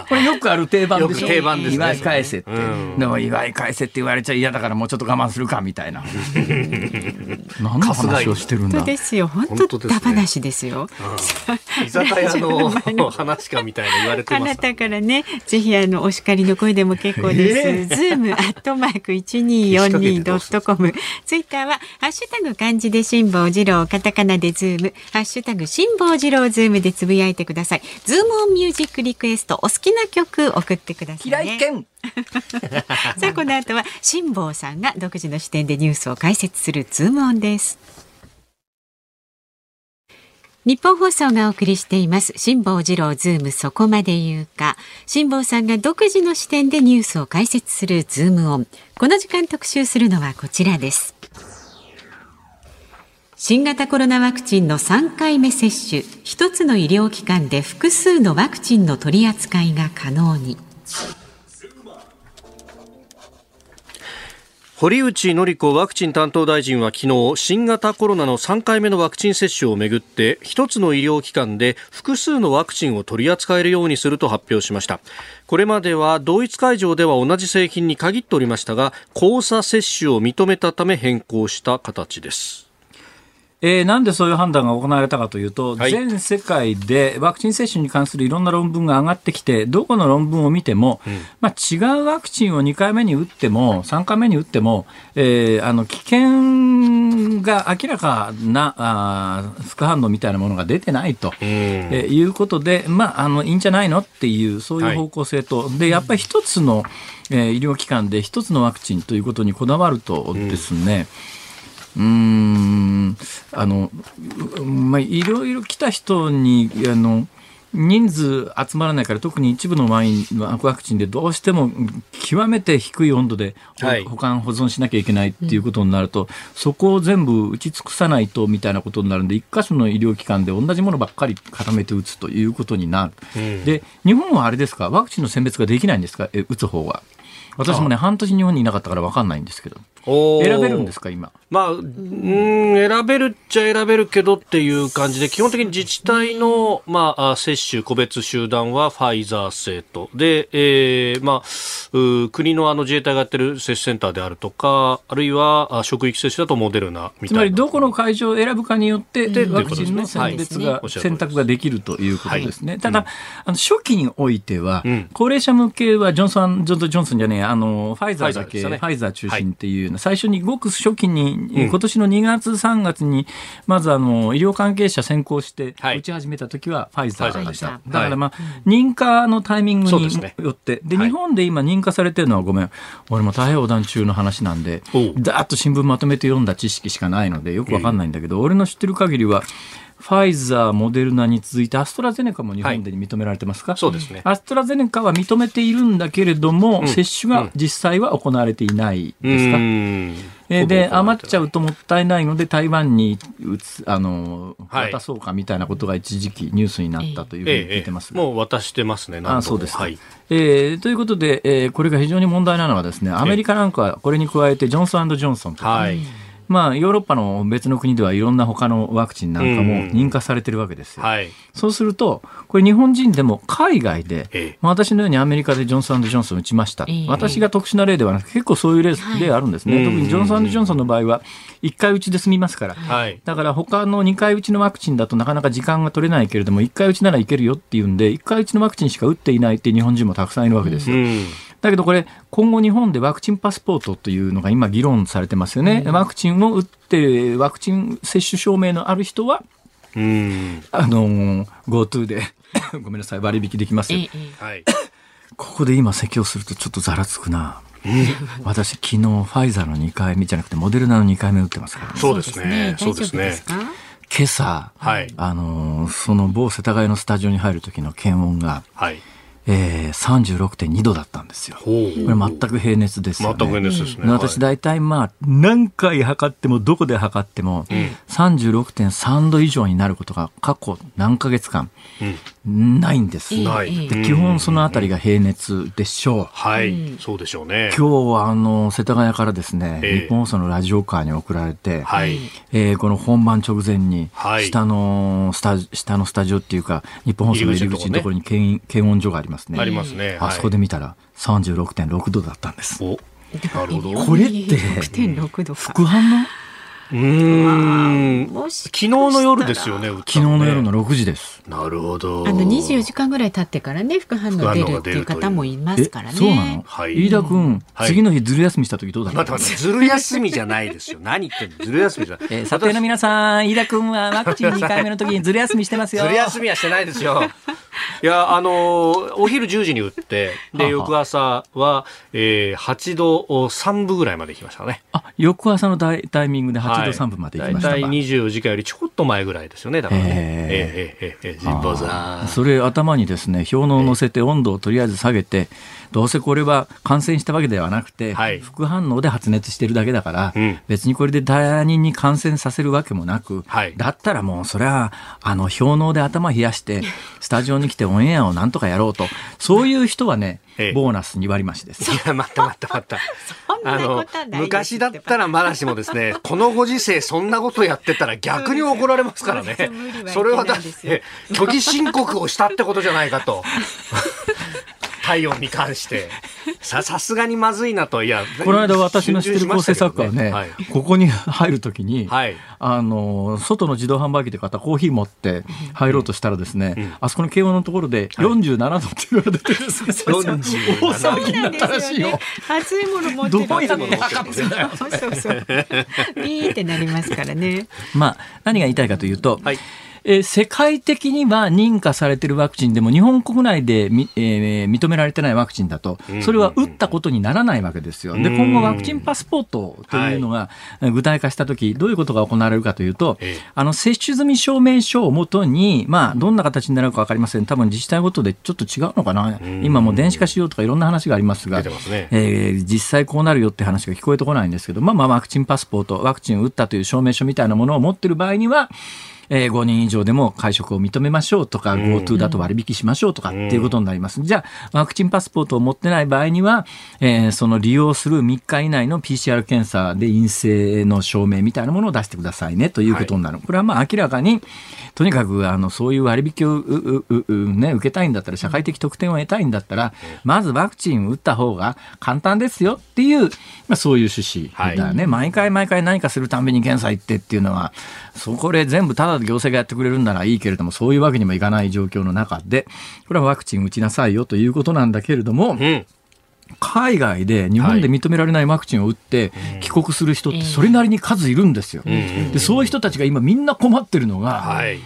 これよくある定番でしょ？定番ですね。祝い返せって、うん。でも祝い返せって言われちゃ嫌だからもうちょっと我慢するかみたいな。何の話をしてるんだ？本当ですよ。本当ですねダ話ですよ。居酒屋の 話かみたいな言われてあなます。たからね、ぜひあのお叱りの声でも結構です。ズームアットマーク一二四二ドットコム。ツイッターはハッシュタグ漢字で辛坊治郎、カタカナでズーム、ハッシュタグ辛坊治郎ズームでつぶやいてください。ズームオンミュージックリクエストお好きな曲送ってください、ね。平井堅 さあこの後は辛坊さんが独自の視点でニュースを解説するズームオンです。日本放送がお送りしています。辛坊治郎ズームそこまで言うか。辛坊さんが独自の視点でニュースを解説するズームオン。この時間特集するのはこちらです。新型コロナワクチンの3回目接種。一つの医療機関で複数のワクチンの取り扱いが可能に。堀内詔子ワクチン担当大臣は昨日新型コロナの3回目のワクチン接種をめぐって一つの医療機関で複数のワクチンを取り扱えるようにすると発表しました。これまでは同一会場では同じ製品に限っておりましたが交差接種を認めたため変更した形です。えーなんでそういう判断が行われたかというと、はい。全世界でワクチン接種に関するいろんな論文が上がってきて、どこの論文を見ても、まあ、違うワクチンを2回目に打っても、3回目に打っても、えーあの危険が明らかなあー副反応みたいなものが出てないと。えーいうことで、まあ、あのいいんじゃないのっていう、そういう方向性と、でやっぱり一つの、えー医療機関で一つのワクチンということにこだわるとですね、うーん。あの、うまあ、いろいろ来た人にあの人数集まらないから特に一部のワインワクチンでどうしても極めて低い温度でほはい。保管保存しなきゃいけないっていうことになると、そこを全部打ち尽くさないとみたいなことになるんで一箇所の医療機関で同じものばっかり固めて打つということになる、で日本はあれですか？ワクチンの選別ができないんですか？え打つ方は。私もね半年日本にいなかったから分かんないんですけど。選べるんですか？今まあ、うーん、選べるっちゃ選べるけどっていう感じで、基本的に自治体の、まあ、あ接種、個別集団はファイザー製と。で、えーまあ、国のあの自衛隊がやってる接種センターであるとか、あるいはあ職域接種だとモデルナみたいな。つまりどこの会場を選ぶかによって、でワクチンの選別が、はい。選択ができるということですね。ただ、あの初期においては、うん。高齢者向けはジョンソン、ジョンソン・ジョンソンじでね、あの、ファイザーだけ、フファイザーね。ァイザー中心っていう、最初にごく初期に、えー今年の2月、3月に、まずあの、医療関係者先行してはい。打ち始めた時はファイザーでした。だからまあ、認可のタイミングによって、で、はい。日本で今認可されてるのはごめん、俺も太平洋横断中の話なんでだーっと新聞まとめて読んだ知識しかないので、よくわかんないんだけど、俺の知ってる限りは、ファイザー、モデルナに続いてアストラゼネカも日本で認められてますか、そうですね。アストラゼネカは認めているんだけれども、ん。接種が実際は行われていないですか、んえーで、余っちゃう。うともったいないので、台湾に打つ、あの、はい渡そうかみたいなことが一時期ニュースになったというふうにええええ聞いてますが。もう渡してますね。あそうですか、はい。えーということで、えーこれが非常に問題なのはですね、アメリカなんかはこれに加えて、ジョンソンジョンソンとか、はい。まあ、ヨーロッパの別の国ではいろんな他のワクチンなんかもうん認可されてるわけですよ。はい。そうすると、これ日本人でも海外で、ええまあ私のようにアメリカでジョンソンジョンソン打ちました、ええ私が特殊な例ではなくて、結構そういう例,、例あるんですね。うん特にジョンソンジョンソンの場合は、1回打ちで済みますから。はい。だから他の2回打ちのワクチンだとなかなか時間が取れないけれども、1回打ちならいけるよっていうんで、1回打ちのワクチンしか打っていないって日本人もたくさんいるわけですよ。うん。だけどこれ、今後日本でワクチンパスポートというのが今議論されてますよね。ワクチンを打って、ワクチン接種証明のある人は、うん。あのー GoTo で、ごめんなさい、割引できますよ。い。ここで今説教するとちょっとざらつくな。私昨日ファイザーの2回目じゃなくてモデルナの2回目打ってますから。そうですね。そ大うですね今朝、はい。あのーその某世田谷のスタジオに入る時の検温が、はい。えー、36.2度だったんですよ。こ。れ全く平熱ですよね。全く変ですね。私大体まあ何回測ってもどこで測っても36.3度以上になることが過去何ヶ月間ないんです。ええないで基本そのあたりが平熱でしょう。はい。そうでしょうね。今日はあの世田谷からですね、ええ日本放送のラジオカーに送られて、はい。えーこの本番直前にはい下のスタジ、下のスタジオっていうか日本放送の入り口のところに検検温所がありますね。ありますね。あそこで見たら36.6度だったんです。お、なるほど。これって6.6度か。副反応？うーん。もし昨日の夜ですよね。昨日の夜の6時です。なるほど。あの24時間ぐらい経ってからね副反応出るっていう方もいますからね。そうなの、はい飯田君、はい次の日ずる休みした時どうだった待って待って、ずる休みじゃないですよ。何言ってんの？ずる休みじゃない。えー、査定の皆さん、飯田君はワクチン2回目の時にずる休みしてますよ。ずる休みはしてないですよ。いや、あのーお昼10時に打って、で、翌朝は、えー、8度3分ぐらいまで行きましたね。あ、翌朝のタイタイミングで8度3分まで行きましたか、大体24時間よりちょっと前ぐらいですよね、だからね。へーええええええ神保さん。それ頭にですね、氷のを乗せて温度をとりあえず下げて、どうせこれは感染したわけではなくて、はい。副反応で発熱してるだけだから、うん。別にこれで他人に感染させるわけもなく、はい。だったらもうそれは、あの、氷のうで頭冷やして、スタジオに来てオンエアをなんとかやろうと、そういう人はね、ええ。ボーナス2割増しです。いや、待った待った待った。そんなことはないです昔だったらまだしもですね、このご時世そんなことやってたら逆に怒られますからね。それはだって、虚偽申告をしたってことじゃないかと。体温に関して。さ、さすがにまずいなと。いや、この間私の知ってる構成作家はね、はいここに入るときに、はい。あの、外の自動販売機で買ったコーヒー持って入ろうとしたらですね、あそこの慶応のところで47度っていうのが出て ですね、大騒ぎになったらしいよ。熱いもの持ってるどうやって測ってんだよそうそうそう。ビーってなりますからね。まあ、何が言いたいかというと、はいえー世界的には認可されているワクチンでも日本国内でみ、えー認められてないワクチンだと、それは打ったことにならないわけですよ。で、今後ワクチンパスポートというのがえー具体化したとき、どういうことが行われるかというとええ、あの、接種済み証明書をもとに、まあ、どんな形になるかわかりません。多分自治体ごとでちょっと違うのかな。今もう電子化しようとかいろんな話がありますが、すねえー実際こうなるよって話が聞こえてこないんですけど、まあまあワクチンパスポート、ワクチンを打ったという証明書みたいなものを持ってる場合には、えー5人以上でも会食を認めましょうとか、GoTo だと割引しましょうとかっていうことになります。じゃあ、ワクチンパスポートを持ってない場合には、えーその利用する3日以内の PCR 検査で陰性の証明みたいなものを出してくださいねということになる。これはまあ明らかに、とにかくあのそういう割引をね、受けたいんだったら、社会的特典を得たいんだったら、まずワクチンを打った方が簡単ですよっていう、まあ、そういう趣旨だよね、毎回毎回何かするたんびに検査行ってっていうのは、そこで全部ただで行政がやってくれるんならいいけれども、そういうわけにもいかない状況の中で、これはワクチン打ちなさいよということなんだけれども、うん。海外で日本で認められないワクチンを打って帰国する人ってそれなりに数いるんですよ。でそういう人たちが今みんな困ってるのが、はい。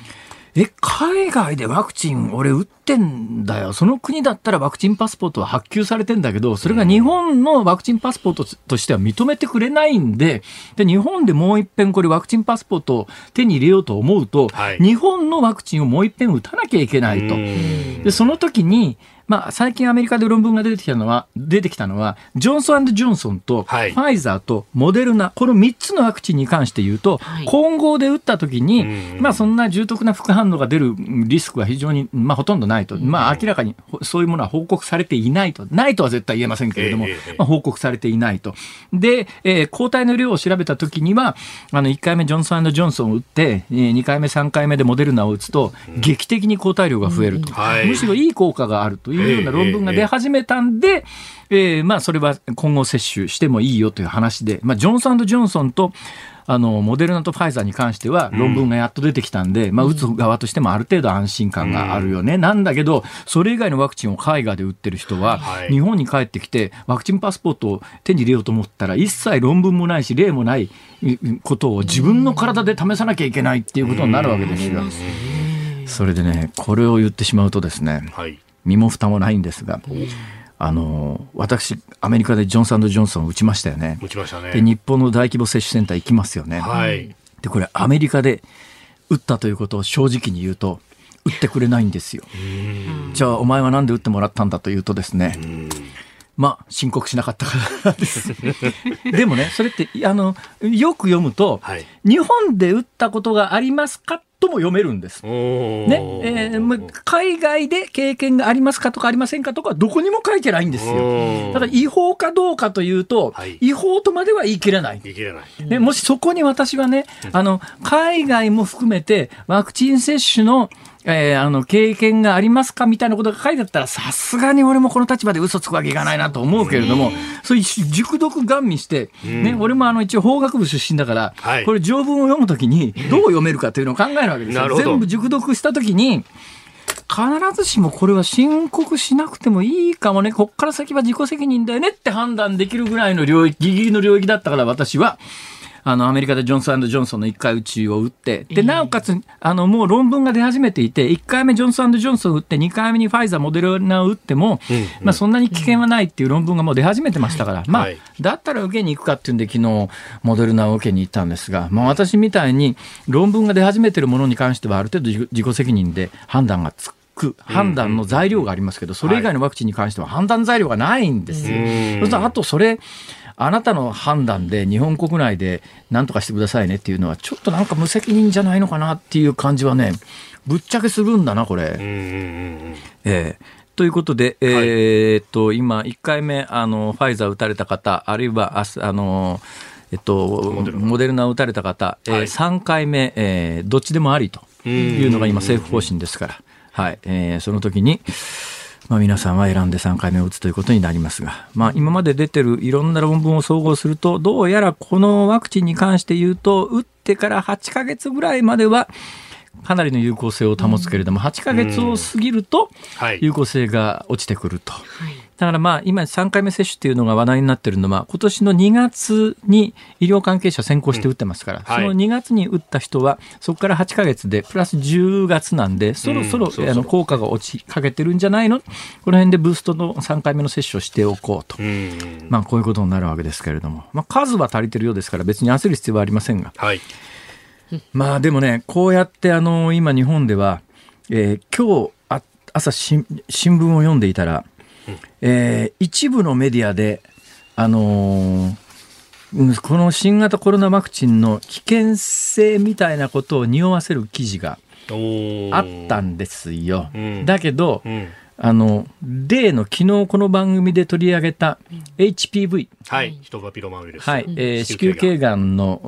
え、海外でワクチン俺打ってんだよ。その国だったらワクチンパスポートは発給されてんだけど、それが日本のワクチンパスポートとしては認めてくれないんで、で、日本でもう一遍これワクチンパスポートを手に入れようと思うと、はい日本のワクチンをもう一遍打たなきゃいけないと。で、その時に、まあ、最近アメリカで論文が出てきたのは、出てきたのは、ジョンソンジョンソンと、フはいァイザーとモデルナ、この3つのワクチンに関して言うと、はい混合で打った時に、うんまあ、そんな重篤な副反応が出るリスクは非常に、まあ、ほとんどないと。まあ、明らかにほそういうものは報告されていないと。ないとは絶対言えませんけれども、ええええまあ、報告されていないと。で、えー抗体の量を調べた時には、あの、1回目ジョンソンジョンソンを打って、えー2回目、3回目でモデルナを打つと、劇的に抗体量が増えると。はいむしろいい効果があるというような論文が出始めたんで、えーまあ、それは今後接種してもいいよという話で、まあ、ジョンソンジョンソンと、あの、モデルナとファイザーに関しては論文がやっと出てきたんで、まあ、打つ側としてもある程度安心感があるよね。なんだけど、それ以外のワクチンを海外で打ってる人は、はい。日本に帰ってきて、ワクチンパスポートを手に入れようと思ったら、一切論文もないし、例もないことを自分の体で試さなきゃいけないっていうことになるわけですよ。それでね、これを言ってしまうとですね、はい。身も蓋もないんですが、あの、私、アメリカでジョンソンジョンソンを打ちましたよね。打ちましたね。で、日本の大規模接種センター行きますよね。はい。で、これアメリカで打ったということを正直に言うと、打ってくれないんですよ。じゃあ、お前はなんで打ってもらったんだというとですね、まあ、申告しなかったからです。でもね、それって、あの、よく読むと、はい。日本で打ったことがありますかとも読めるんです。おねえーま海外で経験がありますかとかありませんかとかどこにも書いてないんですよ。ただ違法かどうかというと、はい違法とまでは言い切れない。いけれない。ね、もしそこに私はね、あの、海外も含めてワクチン接種の、えーあの、経験がありますかみたいなことが書いてあったら、さすがに俺もこの立場で嘘つくわけいかないなと思うけれども、そういう熟読ガン見して、ね、俺もあの一応法学部出身だから、はい。これ条文を読むときにどう読めるかというのを考えるわけですよ。全部熟読したときに、必ずしもこれは申告しなくてもいいかもね、こっから先は自己責任だよねって判断できるぐらいの領域、ギリギリの領域だったから私は、あの、アメリカでジョンソンジョンソンの1回打ちを打って、で、なおかつ、あの、もう論文が出始めていて、1回目ジョンソンジョンソンを打って、2回目にファイザー、モデルナを打っても、まあ、そんなに危険はないっていう論文がもう出始めてましたから、まあはい、だったら受けに行くかっていうんで、昨日、モデルナを受けに行ったんですが、まあ、私みたいに論文が出始めてるものに関しては、ある程度自己責任で判断がつく、判断の材料がありますけど、それ以外のワクチンに関しては判断材料がないんですよ。うん。そうするとあとそれ、あなたの判断で日本国内で何とかしてくださいねっていうのは、ちょっとなんか無責任じゃないのかなっていう感じはね、ぶっちゃけするんだな、これ。うんうんうんええ。ということで、えーっと、今、1回目、あの、ファイザー打たれた方、あるいは、あすあの、えっと、モデルナ。を打たれた方、えーはい。3回目、えーどっちでもありというのが今、政府方針ですから、はい、えーその時に、まあ、皆さんは選んで3回目を打つということになりますが、まあ、今まで出てるいろんな論文を総合すると、どうやらこのワクチンに関して言うと、打ってから8ヶ月ぐらいまでは、かなりの有効性を保つけれども、8ヶ月を過ぎると、はい。有効性が落ちてくると。はいだからまあ今3回目接種っていうのが話題になってるのは今年の2月に医療関係者先行して打ってますから、はい。その2月に打った人はそこから8ヶ月でプラス10月なんでそろそろ、あの効果が落ちかけてるんじゃないの？この辺でブーストの3回目の接種をしておこうと。うんまあこういうことになるわけですけれども、まあ数は足りてるようですから別に焦る必要はありませんが、はい。まあでもね、こうやってあの今日本では、えー今日あ朝新新聞を読んでいたら、えー一部のメディアで、あのーうんこの新型コロナワクチンの危険性みたいなことを匂わせる記事があったんですよ。うんだけど、うん。あの、例の昨日この番組で取り上げた HPV、はい。ヒトパピロマウイルス。はい、えー子宮頸がんの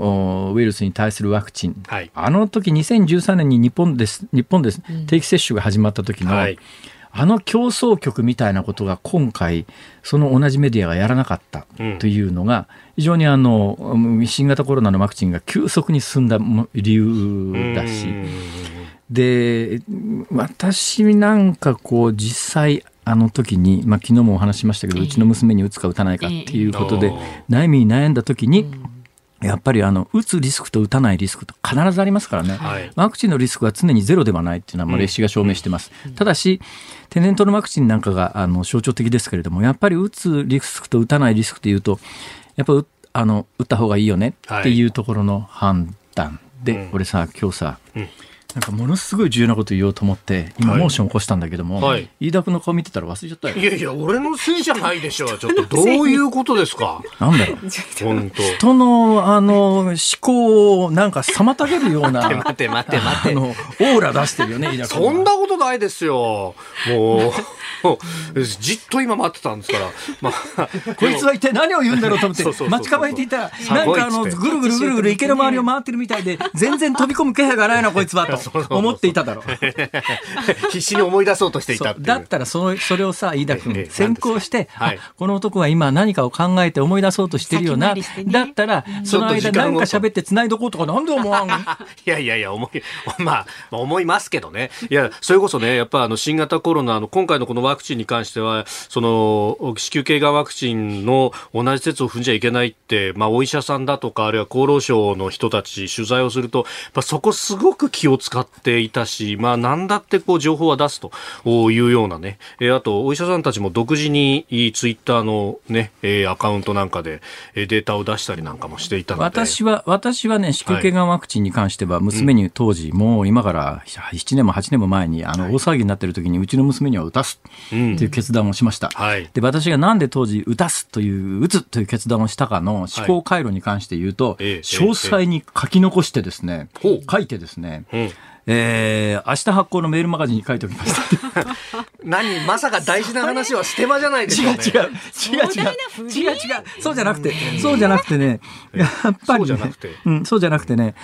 おウイルスに対するワクチン、はい。あの時2013年に日本です、日本です、定期接種が始まった時の、はい。あの競争局みたいなことが今回、その同じメディアがやらなかったうん。というのが、非常にあの、うん新型コロナのワクチンが急速に進んだも理由だし、うんで、私なんかこう実際、ああの時に、まあ、昨日もお話しましたけど、うちの娘に打つか打たないかっていうことで、悩みに悩んだ時に、やっぱりあの打つリスクと打たないリスクと必ずありますからね、はい、ワクチンのリスクは常にゼロではないっていうのはもう歴史が証明してます、うん、ただし天然痘のワクチンなんかがあの象徴的ですけれどもやっぱり打つリスクと打たないリスクというとやっぱあの打った方がいいよねっていうところの判断で、はい、俺さ今日さ、うんなんかものすごい重要なこと言おうと思って今モーション起こしたんだけども、はい、飯田君の顔見てたら忘れちゃったよ。いやいや俺のせいじゃないでしょ。うちょっとどう いうことですか？なんだろう。本当。人のあの思考をなんか妨げるような 待て待て待て。あのオーラ出してるよね飯田君そんなことないですよ。もう じっと今待ってたんですから、まあ、こいつは一体何を言うんだろうと思って待ち構えていたらなんかあのぐるぐるぐるぐる池の周りを回ってるみたいで全然飛び込む気配がないなこいつはと思っていただろう。必死に思い出そうとしていただったらそのそれをさ飯田君先行して、はい、この男は今何かを考えて思い出そうとしてるよな、ね、だったらその間何か喋って繋いどこうとかなんで思わん？いやいやいや思い まあ思いますけどね。いやそれこそねやっぱあの新型コロナの今回のこのワクチンに関してはその子宮頸がんワクチンの同じ説を踏んじゃいけないって、まあ、お医者さんだとかあるいは厚労省の人たち取材をするとそこすごく気を使っていたし、まあ、何だってこう情報は出すというようなね、えあとお医者さんたちも独自にツイッターの、ね、えアカウントなんかでデータを出したりなんかもしていたので。私は私はね子宮頸がんワクチンに関しては娘に当時、もう今から7年も8年も前にあの大騒ぎになっている時にうちの娘には打たすっていう決断をしました。はい、で私がなんで当時打たすという打つという決断をしたかの思考回路に関して言うと、はい、詳細に書き残してですね、書いてですね、えー、明日発行のメールマガジンに書いておきました。何？まさか大事な話はステマじゃないですか、ね、違う違う。違う違う。違う違う。そうじゃなくて。そうじゃなくてね。やっぱり、ね、そうじゃなくて、うん、そうじゃなくてね。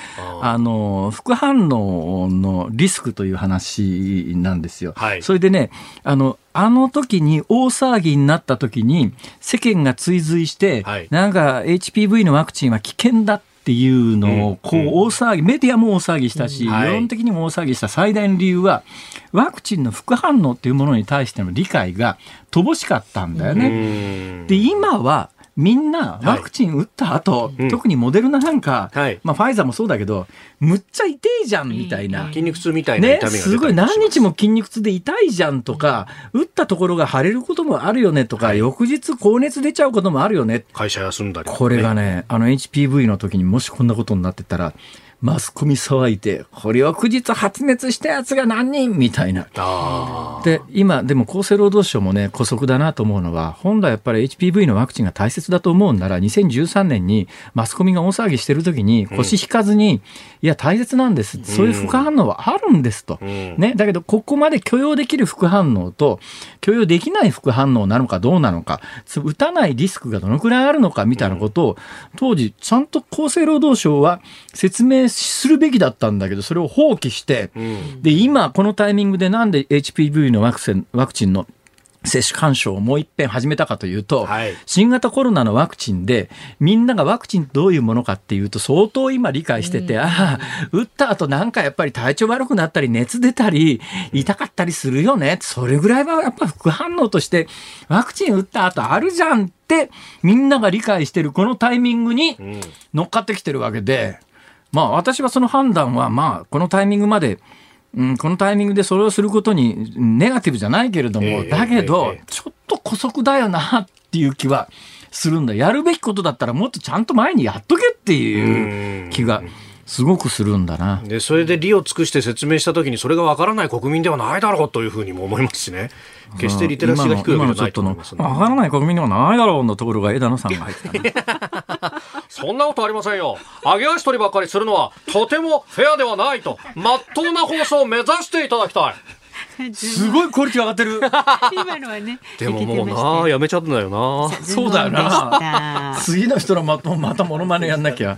あの副反応のリスクという話なんですよ。はい、それでねあのあの時に大騒ぎになった時に世間が追随して、はい、なんか HPV のワクチンは危険だっていうのをこう大騒ぎ、メディアも大騒ぎしたし、世論的にも大騒ぎした最大の理由は、ワクチンの副反応っていうものに対しての理解が乏しかったんだよね。で、今はみんなワクチン打った後、はい、特にモデルナなんか、はい、まあファイザーもそうだけど、むっちゃ痛いじゃんみたいな。筋肉痛みたいな痛みがね、す。ごい何日も筋肉痛で痛いじゃんとか、打ったところが腫れることもあるよねとか、はい、翌日高熱出ちゃうこともあるよね。会社休んだり、ね、これがね、あの HPV の時にもしこんなことになってたら、マスコミ騒いで、これ翌日発熱したやつが何人みたいな。で、今、でも厚生労働省もね、姑息だなと思うのは、本来やっぱり HPV のワクチンが大切だと思うんなら、2013年にマスコミが大騒ぎしてる時に腰引かずに、うん、いや、大切なんです。そういう副反応はあるんですと。うん、ね。だけど、ここまで許容できる副反応と、許容できない副反応なのかどうなのか、打たないリスクがどのくらいあるのかみたいなことを、当時、ちゃんと厚生労働省は説明するべきだったんだけど、それを放棄して、うん、で、今、このタイミングでなんで HPV のワクチンワクチンの接種干渉をもう一遍始めたかというと、はい、新型コロナのワクチンで、みんながワクチンどういうものかっていうと、相当今理解してて、うん、ああ、打った後なんかやっぱり体調悪くなったり、熱出たり、痛かったりするよね。それぐらいはやっぱ副反応として、ワクチン打った後あるじゃんって、みんなが理解してるこのタイミングに乗っかってきてるわけで、まあ私はその判断はまあこのタイミングまで、うん、このタイミングでそれをすることにネガティブじゃないけれども、えー、だけど、ちょっと姑息だよなっていう気はするんだ。やるべきことだったらもっとちゃんと前にやっとけっていう気が。すごくするんだなでそれで利を尽くして説明したときにそれがわからない国民ではないだろうというふうにも思いますしね決してリテラシーが低いわけじゃないと思います、ね、わからない国民ではないだろうのところが枝野さんが入ってた そんなことありませんよ上げ足取りばっかりするのはとてもフェアではないとまっとうな放送を目指していただきたいすごいクオリティ上がってる。今のはね。でももうな、やめちゃったんだよな。そうだよな。次の人のままたモノマネやんなきゃ。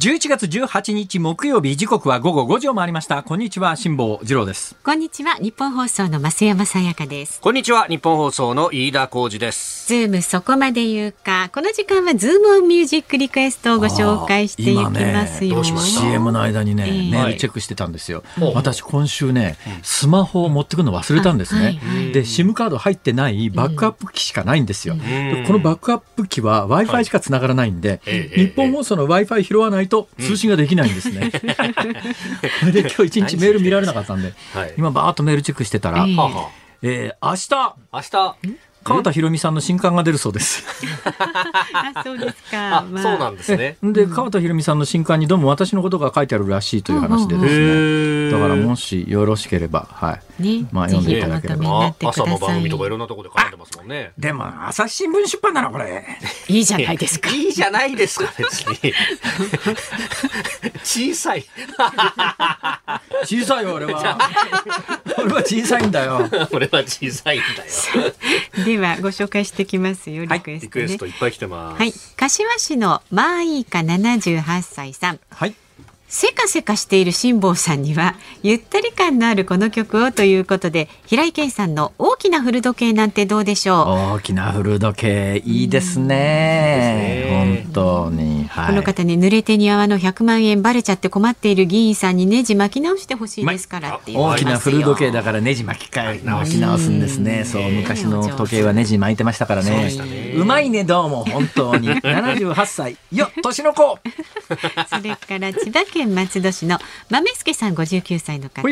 11月18日木曜日時刻は午後5時を回りました。こんにちは辛坊治郎です。こんにちはニッポン放送の増山さやかです。こんにちは、ニッポン放送の飯田浩司です。ズームそこまで言うか。この時間はズームオンミュージックリクエストをご紹介していきますよ。どうしました CM の間にね、ええ。メールチェックしてたんですよ、私今週ねスマホを持ってくるの忘れたんですね、あはい。はいで SIM カード入ってないバックアップ機しかないんですよ、でこのバックアップ機は w i f i しか繋がらないんで、ええ日本放送の w i f i 拾わないと通信ができないんですね、それ で今日一日メール見られなかったんで、はい。今バーッとメールチェックしてたら、えー明日。あ明日、川田博美さんの新刊が出るそうです。あそうですか。あ、そうなんですね。で川田博美さんの新刊にどうも私のことが書いてあるらしいという話でですね、へだからもしよろしければ、はい。ね、まあぜ読んでいただければひお求めになってください。朝の番組とかいろんなところで書いてますもんね。でも、朝日新聞出版なのこれ。いいじゃないですか。いいじゃないですか、別に。小さい。小さいよ、俺は。俺は小さいんだよ。俺は小さいんだよ。ではご紹介してきますよ。リクエストね。リクエストいっぱい来てます。はい、柏市のマーイーカ78歳さん。はい。せかせかしている辛坊さんにはゆったり感のあるこの曲をということで平井堅さんの大きな古時計なんてどうでしょう、大きな古時計、いいですね。本当に。はい。この方ね濡れてに泡の100万円バレちゃって困っている議員さんにネジ巻き直してほしいですからって大きな古時計だからネジ巻き替え直し直すんですね。そう昔の時計はネジ巻いてましたからね。うまいねどうも本当に 78歳よ年の子。それから千葉県松戸市の豆助さん59歳の方。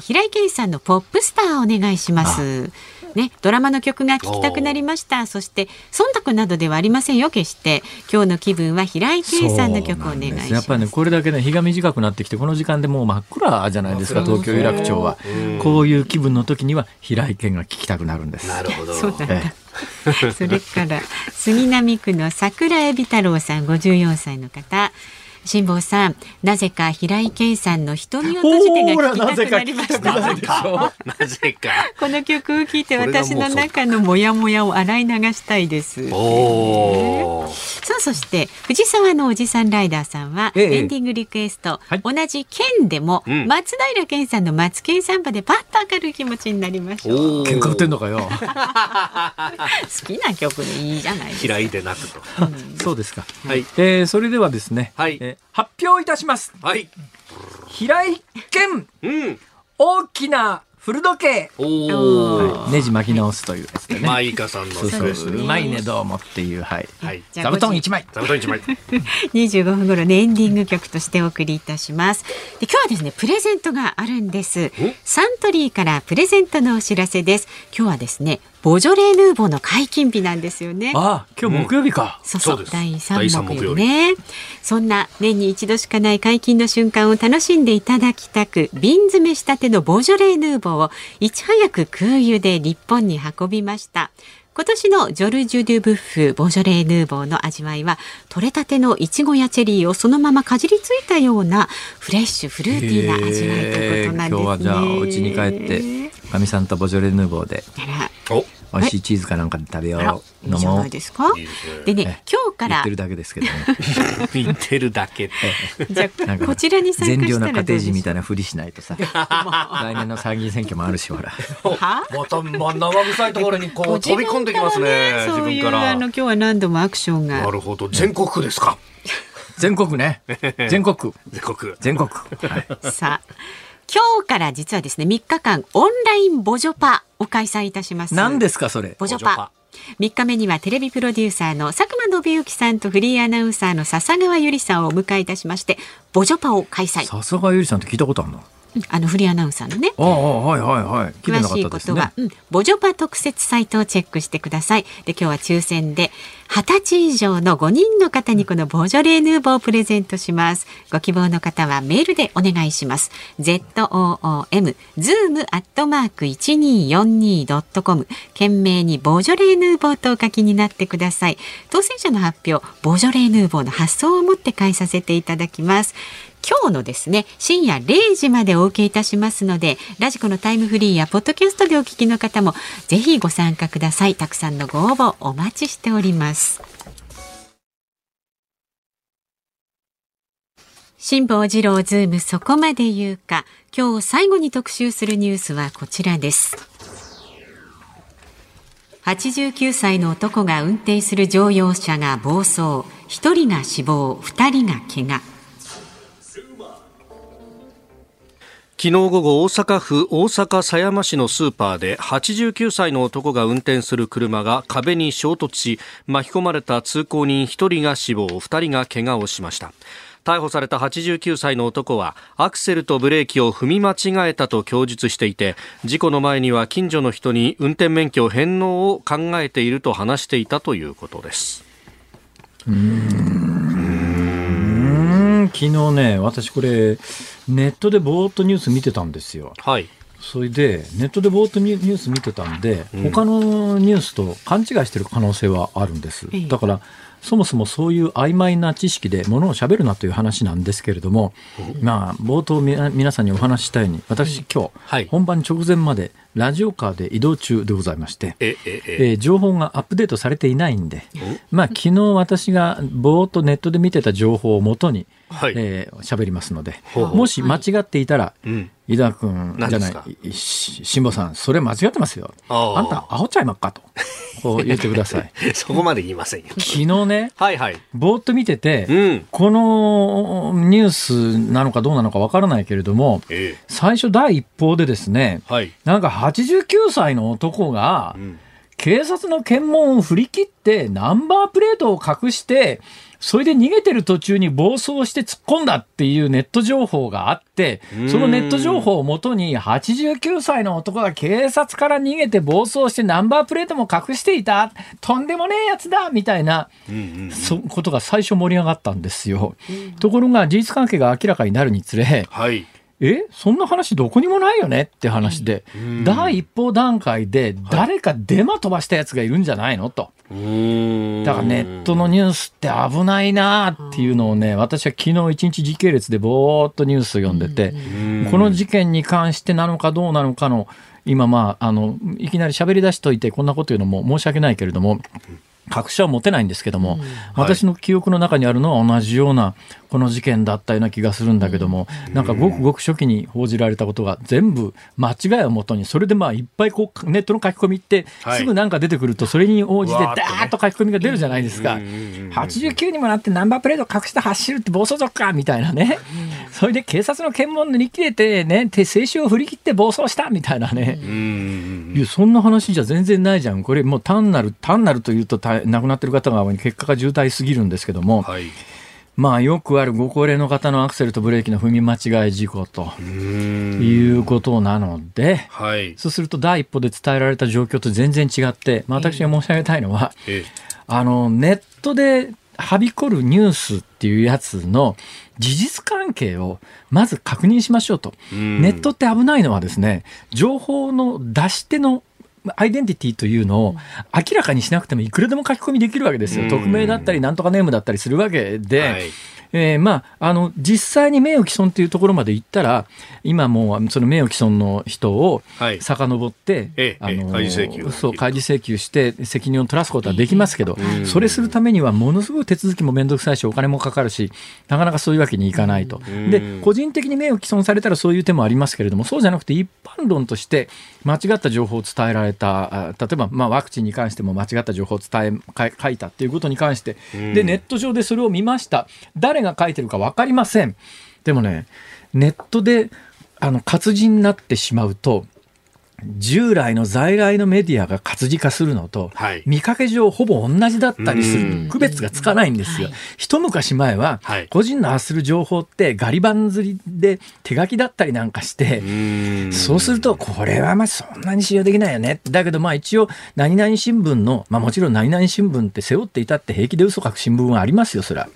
平井堅さんのポップスターお願いします。ね、ドラマの曲が聴きたくなりました。そして忖度などではありませんよ決して。今日の気分は平井堅さんの曲をお願いします。やっぱりねこれだけね日が短くなってきてこの時間でもう真っ暗じゃないですか東京有楽町は。こういう気分の時には平井堅が聞きたくなるんです。なるほど。そうなんだえそれから杉並区の桜エビ太郎さん54歳の方辛坊さんなぜか平井堅さんの瞳を閉じてが聞きたくなりました。なぜか。なぜか。この曲を聴いて私の中のモヤモヤを洗い流したいです。おー。さあそして藤沢のおじさんライダーさんは、ええ。エンディングリクエスト、はい。同じ県でも、うん。松平健さんの松健サンバでパッと明るい気持ちになりましょう。お喧嘩売ってんのかよ。好きな曲でいいじゃないですか。嫌いでなくと。そうですか、はい。えーそれではですね、はい。えー発表いたしますはい。平井堅うん。大きな古時計、おー。はい。ネジ巻き直すというやつでね。マイカさんのそうですね。うまいねどうもっていう。はい。はい。じゃあ座布団一枚。座布団一枚。25分頃ねエンディング曲としてお送りいたします。で今日はですねプレゼントがあるんです。サントリーからプレゼントのお知らせです。今日はですねボジョレ・ヌーボーの解禁日なんですよね。ああ今日木曜日か、そうそう。そうです。第第3三木曜日。ねそんな年に一度しかない解禁の瞬間を楽しんでいただきたく瓶詰めしたてのボジョレ・ヌーボーをいち早く空輸で日本に運びました。今年のジョルジュ・デュ・ブッフボジョレ・ヌーボーの味わいは取れたてのいちごやチェリーをそのままかじりついたようなフレッシュフルーティーな味わいということなんですね。今日はじゃあお家に帰ってかみさんとボジョレ・ヌーボーで。お。美味しいチーズかなんかで食べよう飲もう。ないですか。ですねでね今日から。言ってるだけですけどね言ってるだけ。じゃあこちらに参加善良したな家庭人らどうでしょうみたいなふりしないとさ。来年の参議院選挙もあるしほら。は？また、まあ、生臭いところにこう飛び込んできますね。自そういう分から。あの今日は何度もアクションが。なるほど。全国区ですか？全国ね。全国。区全国。区。全国。区、はい、さあ今日から実はですね3日間オンラインボジョパを開催いたします。何ですかそれボジョパ。3日目にはテレビプロデューサーの佐久間信之さんとフリーアナウンサーの笹川ゆりさんをお迎えいたしましてボジョパを開催。笹川ゆりさんって聞いたことあるの？あのフリーアナウンサーのねああはいはいはい詳しいことは、うん、ボジョパ特設サイトをチェックしてください。で、今日は抽選で20歳以上の5人の方にこのボジョレーヌーボーをプレゼントします。ご希望の方はメールでお願いします。zoom zoom アットマーク 1242.com 懸命にボジョレーヌーボーとお書きになってください。当選者の発表、ボジョレーヌーボーの発送をもって返させていただきます。今日のですね深夜0時までお受けいたしますのでラジコのタイムフリーやポッドキャストでお聞きの方もぜひご参加ください。たくさんのご応募お待ちしております。辛坊治郎ズームそこまで言うか。今日最後に特集するニュースはこちらです。89歳の男が運転する乗用車が暴走。1人が死亡2人が怪我。昨日午後大阪府大阪狭山市のスーパーで89歳の男が運転する車が壁に衝突し巻き込まれた通行人1人が死亡2人が怪我をしました。逮捕された89歳の男はアクセルとブレーキを踏み間違えたと供述していて事故の前には近所の人に運転免許返納を考えていると話していたということです。ん昨日ね私これネットでぼーっとニュース見てたんですよ。はい。それでネットでぼーっとニュース見てたんで、うん。他のニュースと勘違いしてる可能性はあるんです。ええ。だからそもそもそういう曖昧な知識でものを喋るなという話なんですけれども、まあ、冒頭皆さんにお話ししたように私今日、はい。本番直前までラジオカーで移動中でございまして、ええ情報がアップデートされていないんで、まあ、昨日私がぼーっとネットで見てた情報をもとに、はい。えー喋りますので、もし間違っていたら、うん井田君じゃない辛坊さんそれ間違ってますよ。あんたアホちゃいまっかと。こう言ってください。そこまで言いませんよ。昨日ねはいはい。ぼーっと見てて、うん。このニュースなのかどうなのかわからないけれどもえ最初第一報でですねえはい。なんか89歳の男が、うん。警察の検問を振り切ってナンバープレートを隠してそれで逃げてる途中に暴走して突っ込んだっていうネット情報があってうん。そのネット情報をもとに89歳の男が警察から逃げて暴走してナンバープレートも隠していた。とんでもねえやつだみたいなことが最初盛り上がったんですよ。ところが事実関係が明らかになるにつれはいえそんな話どこにもないよねって話で、ん。第一報段階で誰かデマ飛ばしたやつがいるんじゃないのと。だからネットのニュースって危ないなっていうのをね、私は昨日一日時系列でぼーっとニュースを読んでて、うん。この事件に関してなのかどうなのかの、今まあ、あの、いきなり喋り出しといてこんなこと言うのも申し訳ないけれども、確証は持てないんですけども、私の記憶の中にあるのは同じようなこの事件だったような気がするんだけども、なんかごくごく初期に報じられたことが全部間違いをもとにそれでまあいっぱいこうネットの書き込みってはいすぐなんか出てくるとそれに応じてダわーッと書き込みが出るじゃないですか。89にもなってナンバープレート隠して走るって暴走族かみたいなね。それで警察の検問塗り切れてね、て静止を振り切って暴走したみたいなね。うんいや、そんな話じゃ全然ないじゃん。これもう単なる、単なるというと大亡くなってる方が結果が渋滞すぎるんですけども、はい。まあよくあるご高齢の方のアクセルとブレーキの踏み間違い事故とうんいうことなので、はい。そうすると第一歩で伝えられた状況と全然違って、まあ、私が申し上げたいのは、ええ。あの、ネットではびこるニュースっていうやつの事実関係をまず確認しましょうと。うん。ネットって危ないのはですね、情報の出し手のアイデンティティというのを明らかにしなくてもいくらでも書き込みできるわけですよ。うん匿名だったり、なんとかネームだったりするわけで、はいえーまあ、あの、実際に名誉毀損というところまで行ったら、今もうその名誉毀損の人をはい。遡って、ええあの開示請求そう、開示請求して責任を取らすことはできますけど、うん。それするためにはものすごい手続きも面倒くさいし、お金もかかるし、なかなかそういうわけにいかないと。うん。で、個人的に名誉毀損されたらそういう手もありますけれども、そうじゃなくて一般論として間違った情報を伝えられた、あ例えば、まあ、ワクチンに関しても間違った情報を伝え、か書いたっていうことに関して、うん。で、ネット上でそれを見ました。誰が書いてるか分かりません。でもね、ネットで、あの、活字になってしまうと、従来の在来のメディアが活字化するのと、はい見かけ上ほぼ同じだったりすうんる区別がつかないんですよ。一昔前ははい個人の発する情報ってガリ版刷りで手書きだったりなんかして、うんそうすると、これはまあそんなに信用できないよね。だけどまあ一応、何々新聞の、まあもちろん何々新聞って背負っていたって平気で嘘書く新聞はありますよ、そりゃ。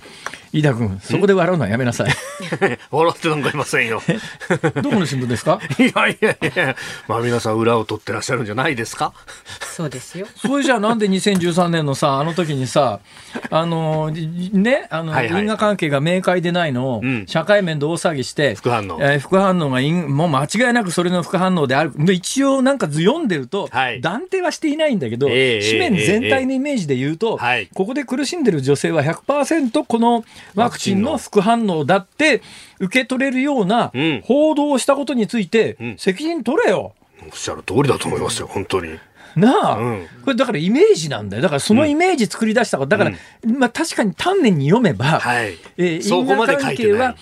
飯田君、そこで笑うのはやめなさい。笑ってなんかいませんよ。どこの新聞ですか？いやいやいや、まあ皆さん裏を取ってらっしゃるんじゃないですか？そうですよ。それじゃあなんで2013年のさ、あの時にさ、あの、ね、あの、はいはい。因果関係が明快でないのをうん、社会面で大騒ぎして、副反応。えー副反応が因、もう間違いなくそれの副反応である。で一応なんか読んでると、はい。断定はしていないんだけど、ええ紙面全体のイメージで言うと、はい。ここで苦しんでる女性は100%このワクチンの副反応だって受け取れるようなうん。報道をしたことについてん。責任取れよ。おっしゃる通りだと思いますよ、本当に。なあ、うん。これだからイメージなんだよ。だからそのイメージ作り出したから、だから、まあ確かに丹念に読めば、はい。えーそこまで因果関書いてない。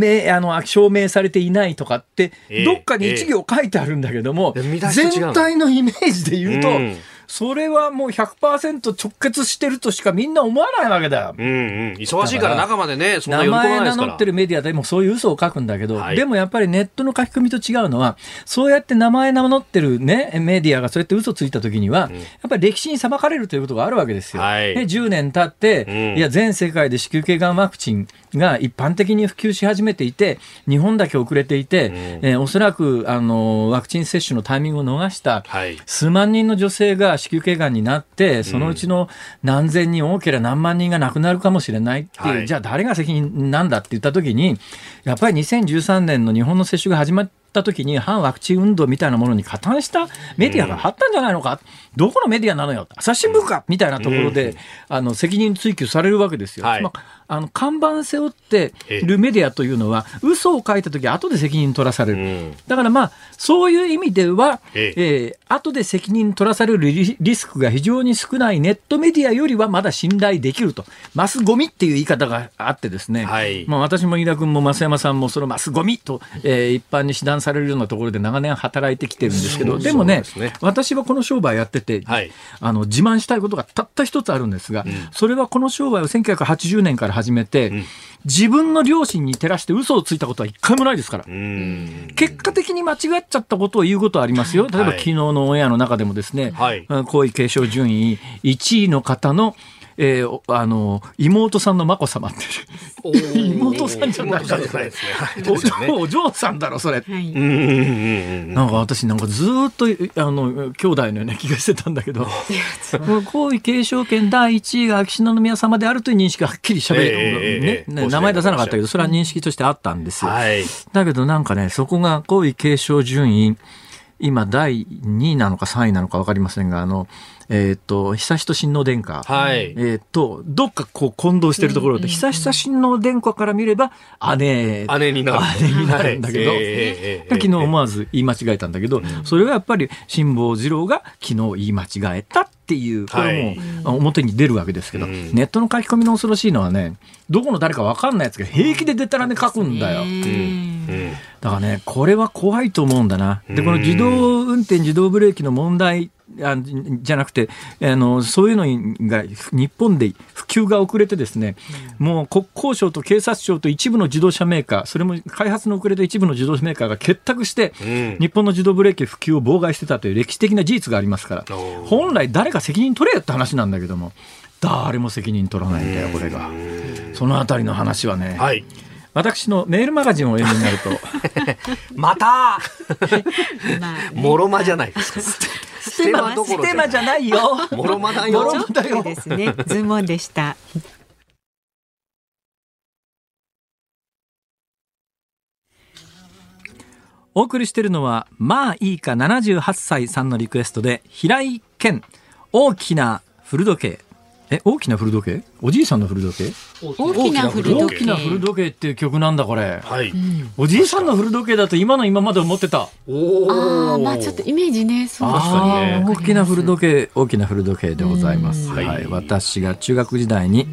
係はあの証明されていないとかって、ええ。どっかに一行書いてあるんだけども、ええ。見出しと違うの。全体のイメージで言うと、うんそれはもう100%直結してるとしかみんな思わないわけだよ。うんうん。忙しいから中までね、そんな名前名ないですから。乗ってるメディアでもそういう嘘を書くんだけど、はいでもやっぱりネットの書き込みと違うのは、そうやって名前名乗ってるね、メディアがそうやって嘘ついた時には、やっぱり歴史に裁かれるということがあるわけですよ。はいで10年経って、うんいや、全世界で子宮頸がんワクチンが一般的に普及し始めていて、日本だけ遅れていて、えーおそらく、あの、ワクチン接種のタイミングを逃した、はい。数万人の女性が子宮頸がんになって、そのうちの何千人、多ければ何万人が亡くなるかもしれないっていう、はい。じゃあ誰が責任なんだって言ったときに、やっぱり2013年の日本の接種が始まったときに、反ワクチン運動みたいなものに加担したメディアがあったんじゃないのか、どこのメディアなのよ、朝日新聞か？みたいなところで、あの責任追及されるわけですよ。はい。まああの看板背負っているメディアというのは、嘘を書いたとき、後で責任取らされる。うん。だからまあ、そういう意味では、ええ。ー後で責任取らされるリリスクが非常に少ないネットメディアよりはまだ信頼できると。マスゴミっていう言い方があってですね。はい。まあ私も飯田君も増山さんもそのマスゴミと、えー一般に指断されるようなところで長年働いてきてるんですけど、でもね私はこの商売やってて、はい。あの自慢したいことがたった一つあるんですが、それはこの商売を1980年から始めて、自分の両親に照らして嘘をついたことは一回もないですから。うん。結果的に間違っちゃったことを言うことはありますよ。例えばはい昨日のオンエアの中でもですね、はいうん皇位継承順位1位の方の、えーおあの、妹さんの眞子さまって、妹さんじゃない妹さんじゃないですね。はいお嬢お嬢さんだろ、それ。はい。なんか私なんかずーっと、あの、兄弟のような気がしてたんだけど、皇位継承権第1位が秋篠宮様であるという認識がはっきりしゃべる、ええええねね、ええ名前出さなかったけど、それは認識としてあったんですよ。はい。だけどなんかね、そこが皇位継承順位、今第2位なのか3位なのか分かりませんが、あの、えっ、と、悠仁親王殿下。はい。えっ、と、どっかこう混同してるところで、悠仁親王殿下から見れば、姉、姉になる。姉になるんだけど、はい。昨日思わず言い間違えたんだけど、それはやっぱり辛坊治郎が昨日言い間違えたっていう、これも表に出るわけですけど、うん。ネットの書き込みの恐ろしいのはね、どこの誰か分かんないやつが平気ででたらめ書くんだよ。うん。だからね、これは怖いと思うんだな。で、この自動運転、自動ブレーキの問題あじゃなくて、あの、そういうのが日本で普及が遅れてですね、もう国交省と警察庁と一部の自動車メーカー、それも開発の遅れて一部の自動車メーカーが結託して、うん日本の自動ブレーキ普及を妨害してたという歴史的な事実がありますから本来誰か責任取れよって話なんだけども、誰も責任取らないんだよ、これが。そのあたりの話はね、はい。私のメールマガジンをお読みになると、また まあ、もろまじゃないですか。ステマどころステマじゃないよ。もろまだよ。ちょっとですね。ズームオンでした。お送りしているのは、まあいいか78歳さんのリクエストで、平井堅、大きな古時計。え、大きな古時計？おじいさんの古時計？大きな古大時計。きな古時計っていう曲なんだ、これ。はい。おじいさんの古時計だと今の今まで思ってた。おああ、まあちょっとイメージね、そうですね大きな古時計、大きな古時計でございます。うんはい、はい私が中学時代に、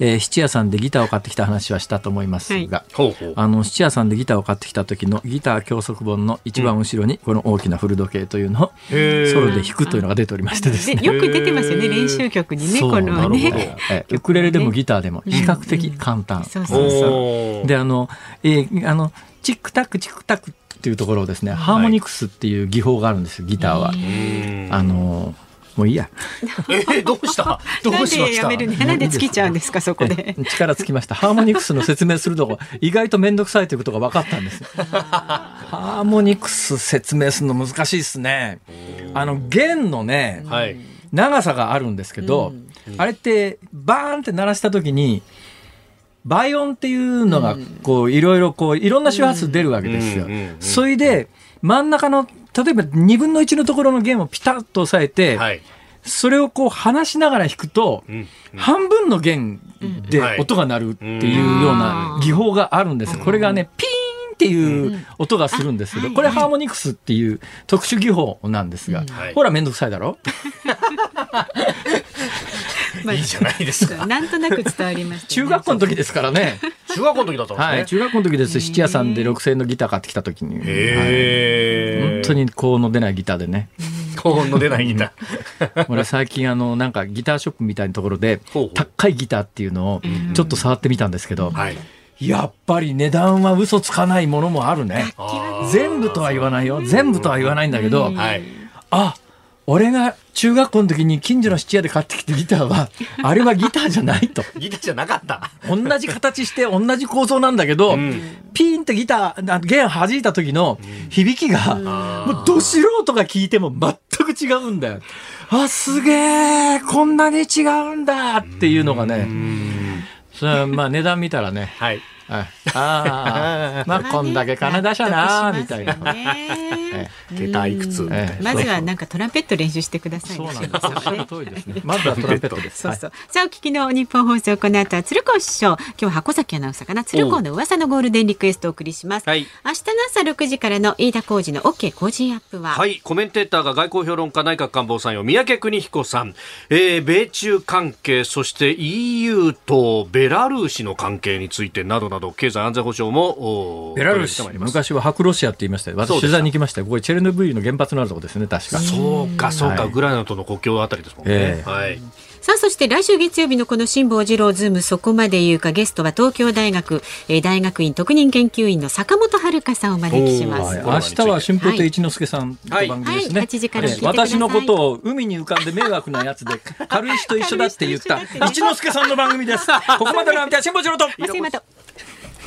えー質屋さんでギターを買ってきた話はしたと思いますが、ほうほう。あの質屋さんでギターを買ってきた時のギター教則本の一番後ろにこの大きな古時計というのをソロで弾くというのが出ておりましてですね。でよく出てますよね練習曲にねこのね。えーウクレレでもギターでも比較的簡単、そうそうそう。おー。であの、えーあのチックタックチックタックっていうところをですね、ハーモニクスっていう技法があるんですよギターは、うんあのもういいや。えーどうした？どなんうしました？でやめるね？なんで尽きちゃうんですかそこで？え力尽きました。ハーモニクスの説明するのが意外と面倒くさいということが分かったんです。ハーモニクス説明するの難しいですね。あの弦のねはい。長さがあるんですけど、あれってバーンって鳴らした時に倍音っていうのがこういろいろこういろんな周波数出るわけですよ。うんうんうん。それで真ん中の例えば2分の1のところの弦をピタッと押さえて、はい。それをこう離しながら弾くと、うん半分の弦ではい。音が鳴るっていうような技法があるんです。これがね、ピーンっていう音がするんですけど、これハーモニクスっていう特殊技法なんですが、はい。ほらめんどくさいだろ？まあいいじゃないですか。なんとなく伝わりましたね中学校の時ですからね。中学校の時だったんですね。はい。中学校の時です。七屋さんで6000円のギター買ってきた時に。はい本当に高音の出ないギターでね。高音の出ないギター。俺最近あのなんかギターショップみたいなところでほうほう高いギターっていうのをちょっと触ってみたんですけど、はい。やっぱり値段は嘘つかないものもあるね。全部とは言わないよ。全部とは言わないんだけど、はい。あ、俺が中学校の時に近所の質屋で買ってきたギターは、あれはギターじゃないと。ギターじゃなかった。同じ形して同じ構造なんだけど、んピーンってギター、あ弦弾いた時の響きが、もうど素人が聞いても全く違うんだよ。あ、すげえ、こんなに違うんだっていうのがね、それはまあ値段見たらね、はい。あ あ、まあこんだけ金出したな、みたいな。え下駄いくつ。ええまずはなんかトランペット練習してくださいねそうなんです。おっしゃる通りですね。まずはトランペットです。そうそう。さあ、お聞きの日本放送、この後は鶴光師匠。今日は箱崎アナウンサーかな。鶴光の噂のゴールデンリクエストをお送りします。はい明日の朝6時からの飯田浩二の OK 工事アップは。はい、コメンテーターが外交評論家内閣官房参与宮家邦彦さん、えー米中関係そして EU とベラルーシの関係についてなどなど経済安全保障もおベラルーシ取り上げてまいります。昔は白ロシアって言いましたよ。私取材に行きましたよ。ここチェルノブイリの原発のあるとこですね、確か。そうかそうか、はい。ウクライナとの国境あたりですもんね、ええ。はい。さあ、そして来週月曜日のこの辛坊治郎ズームそこまで言うかゲストは東京大学、えー大学院特任研究員の坂本遥さんをお招きします。はい、明日は春風亭一之輔さんの番組ですね。はい。はい。8時から聞いてください。私のことを海に浮かんで迷惑なやつで軽石と一緒だって言った一之輔さんの番組です。ここまでの相手は辛坊治郎と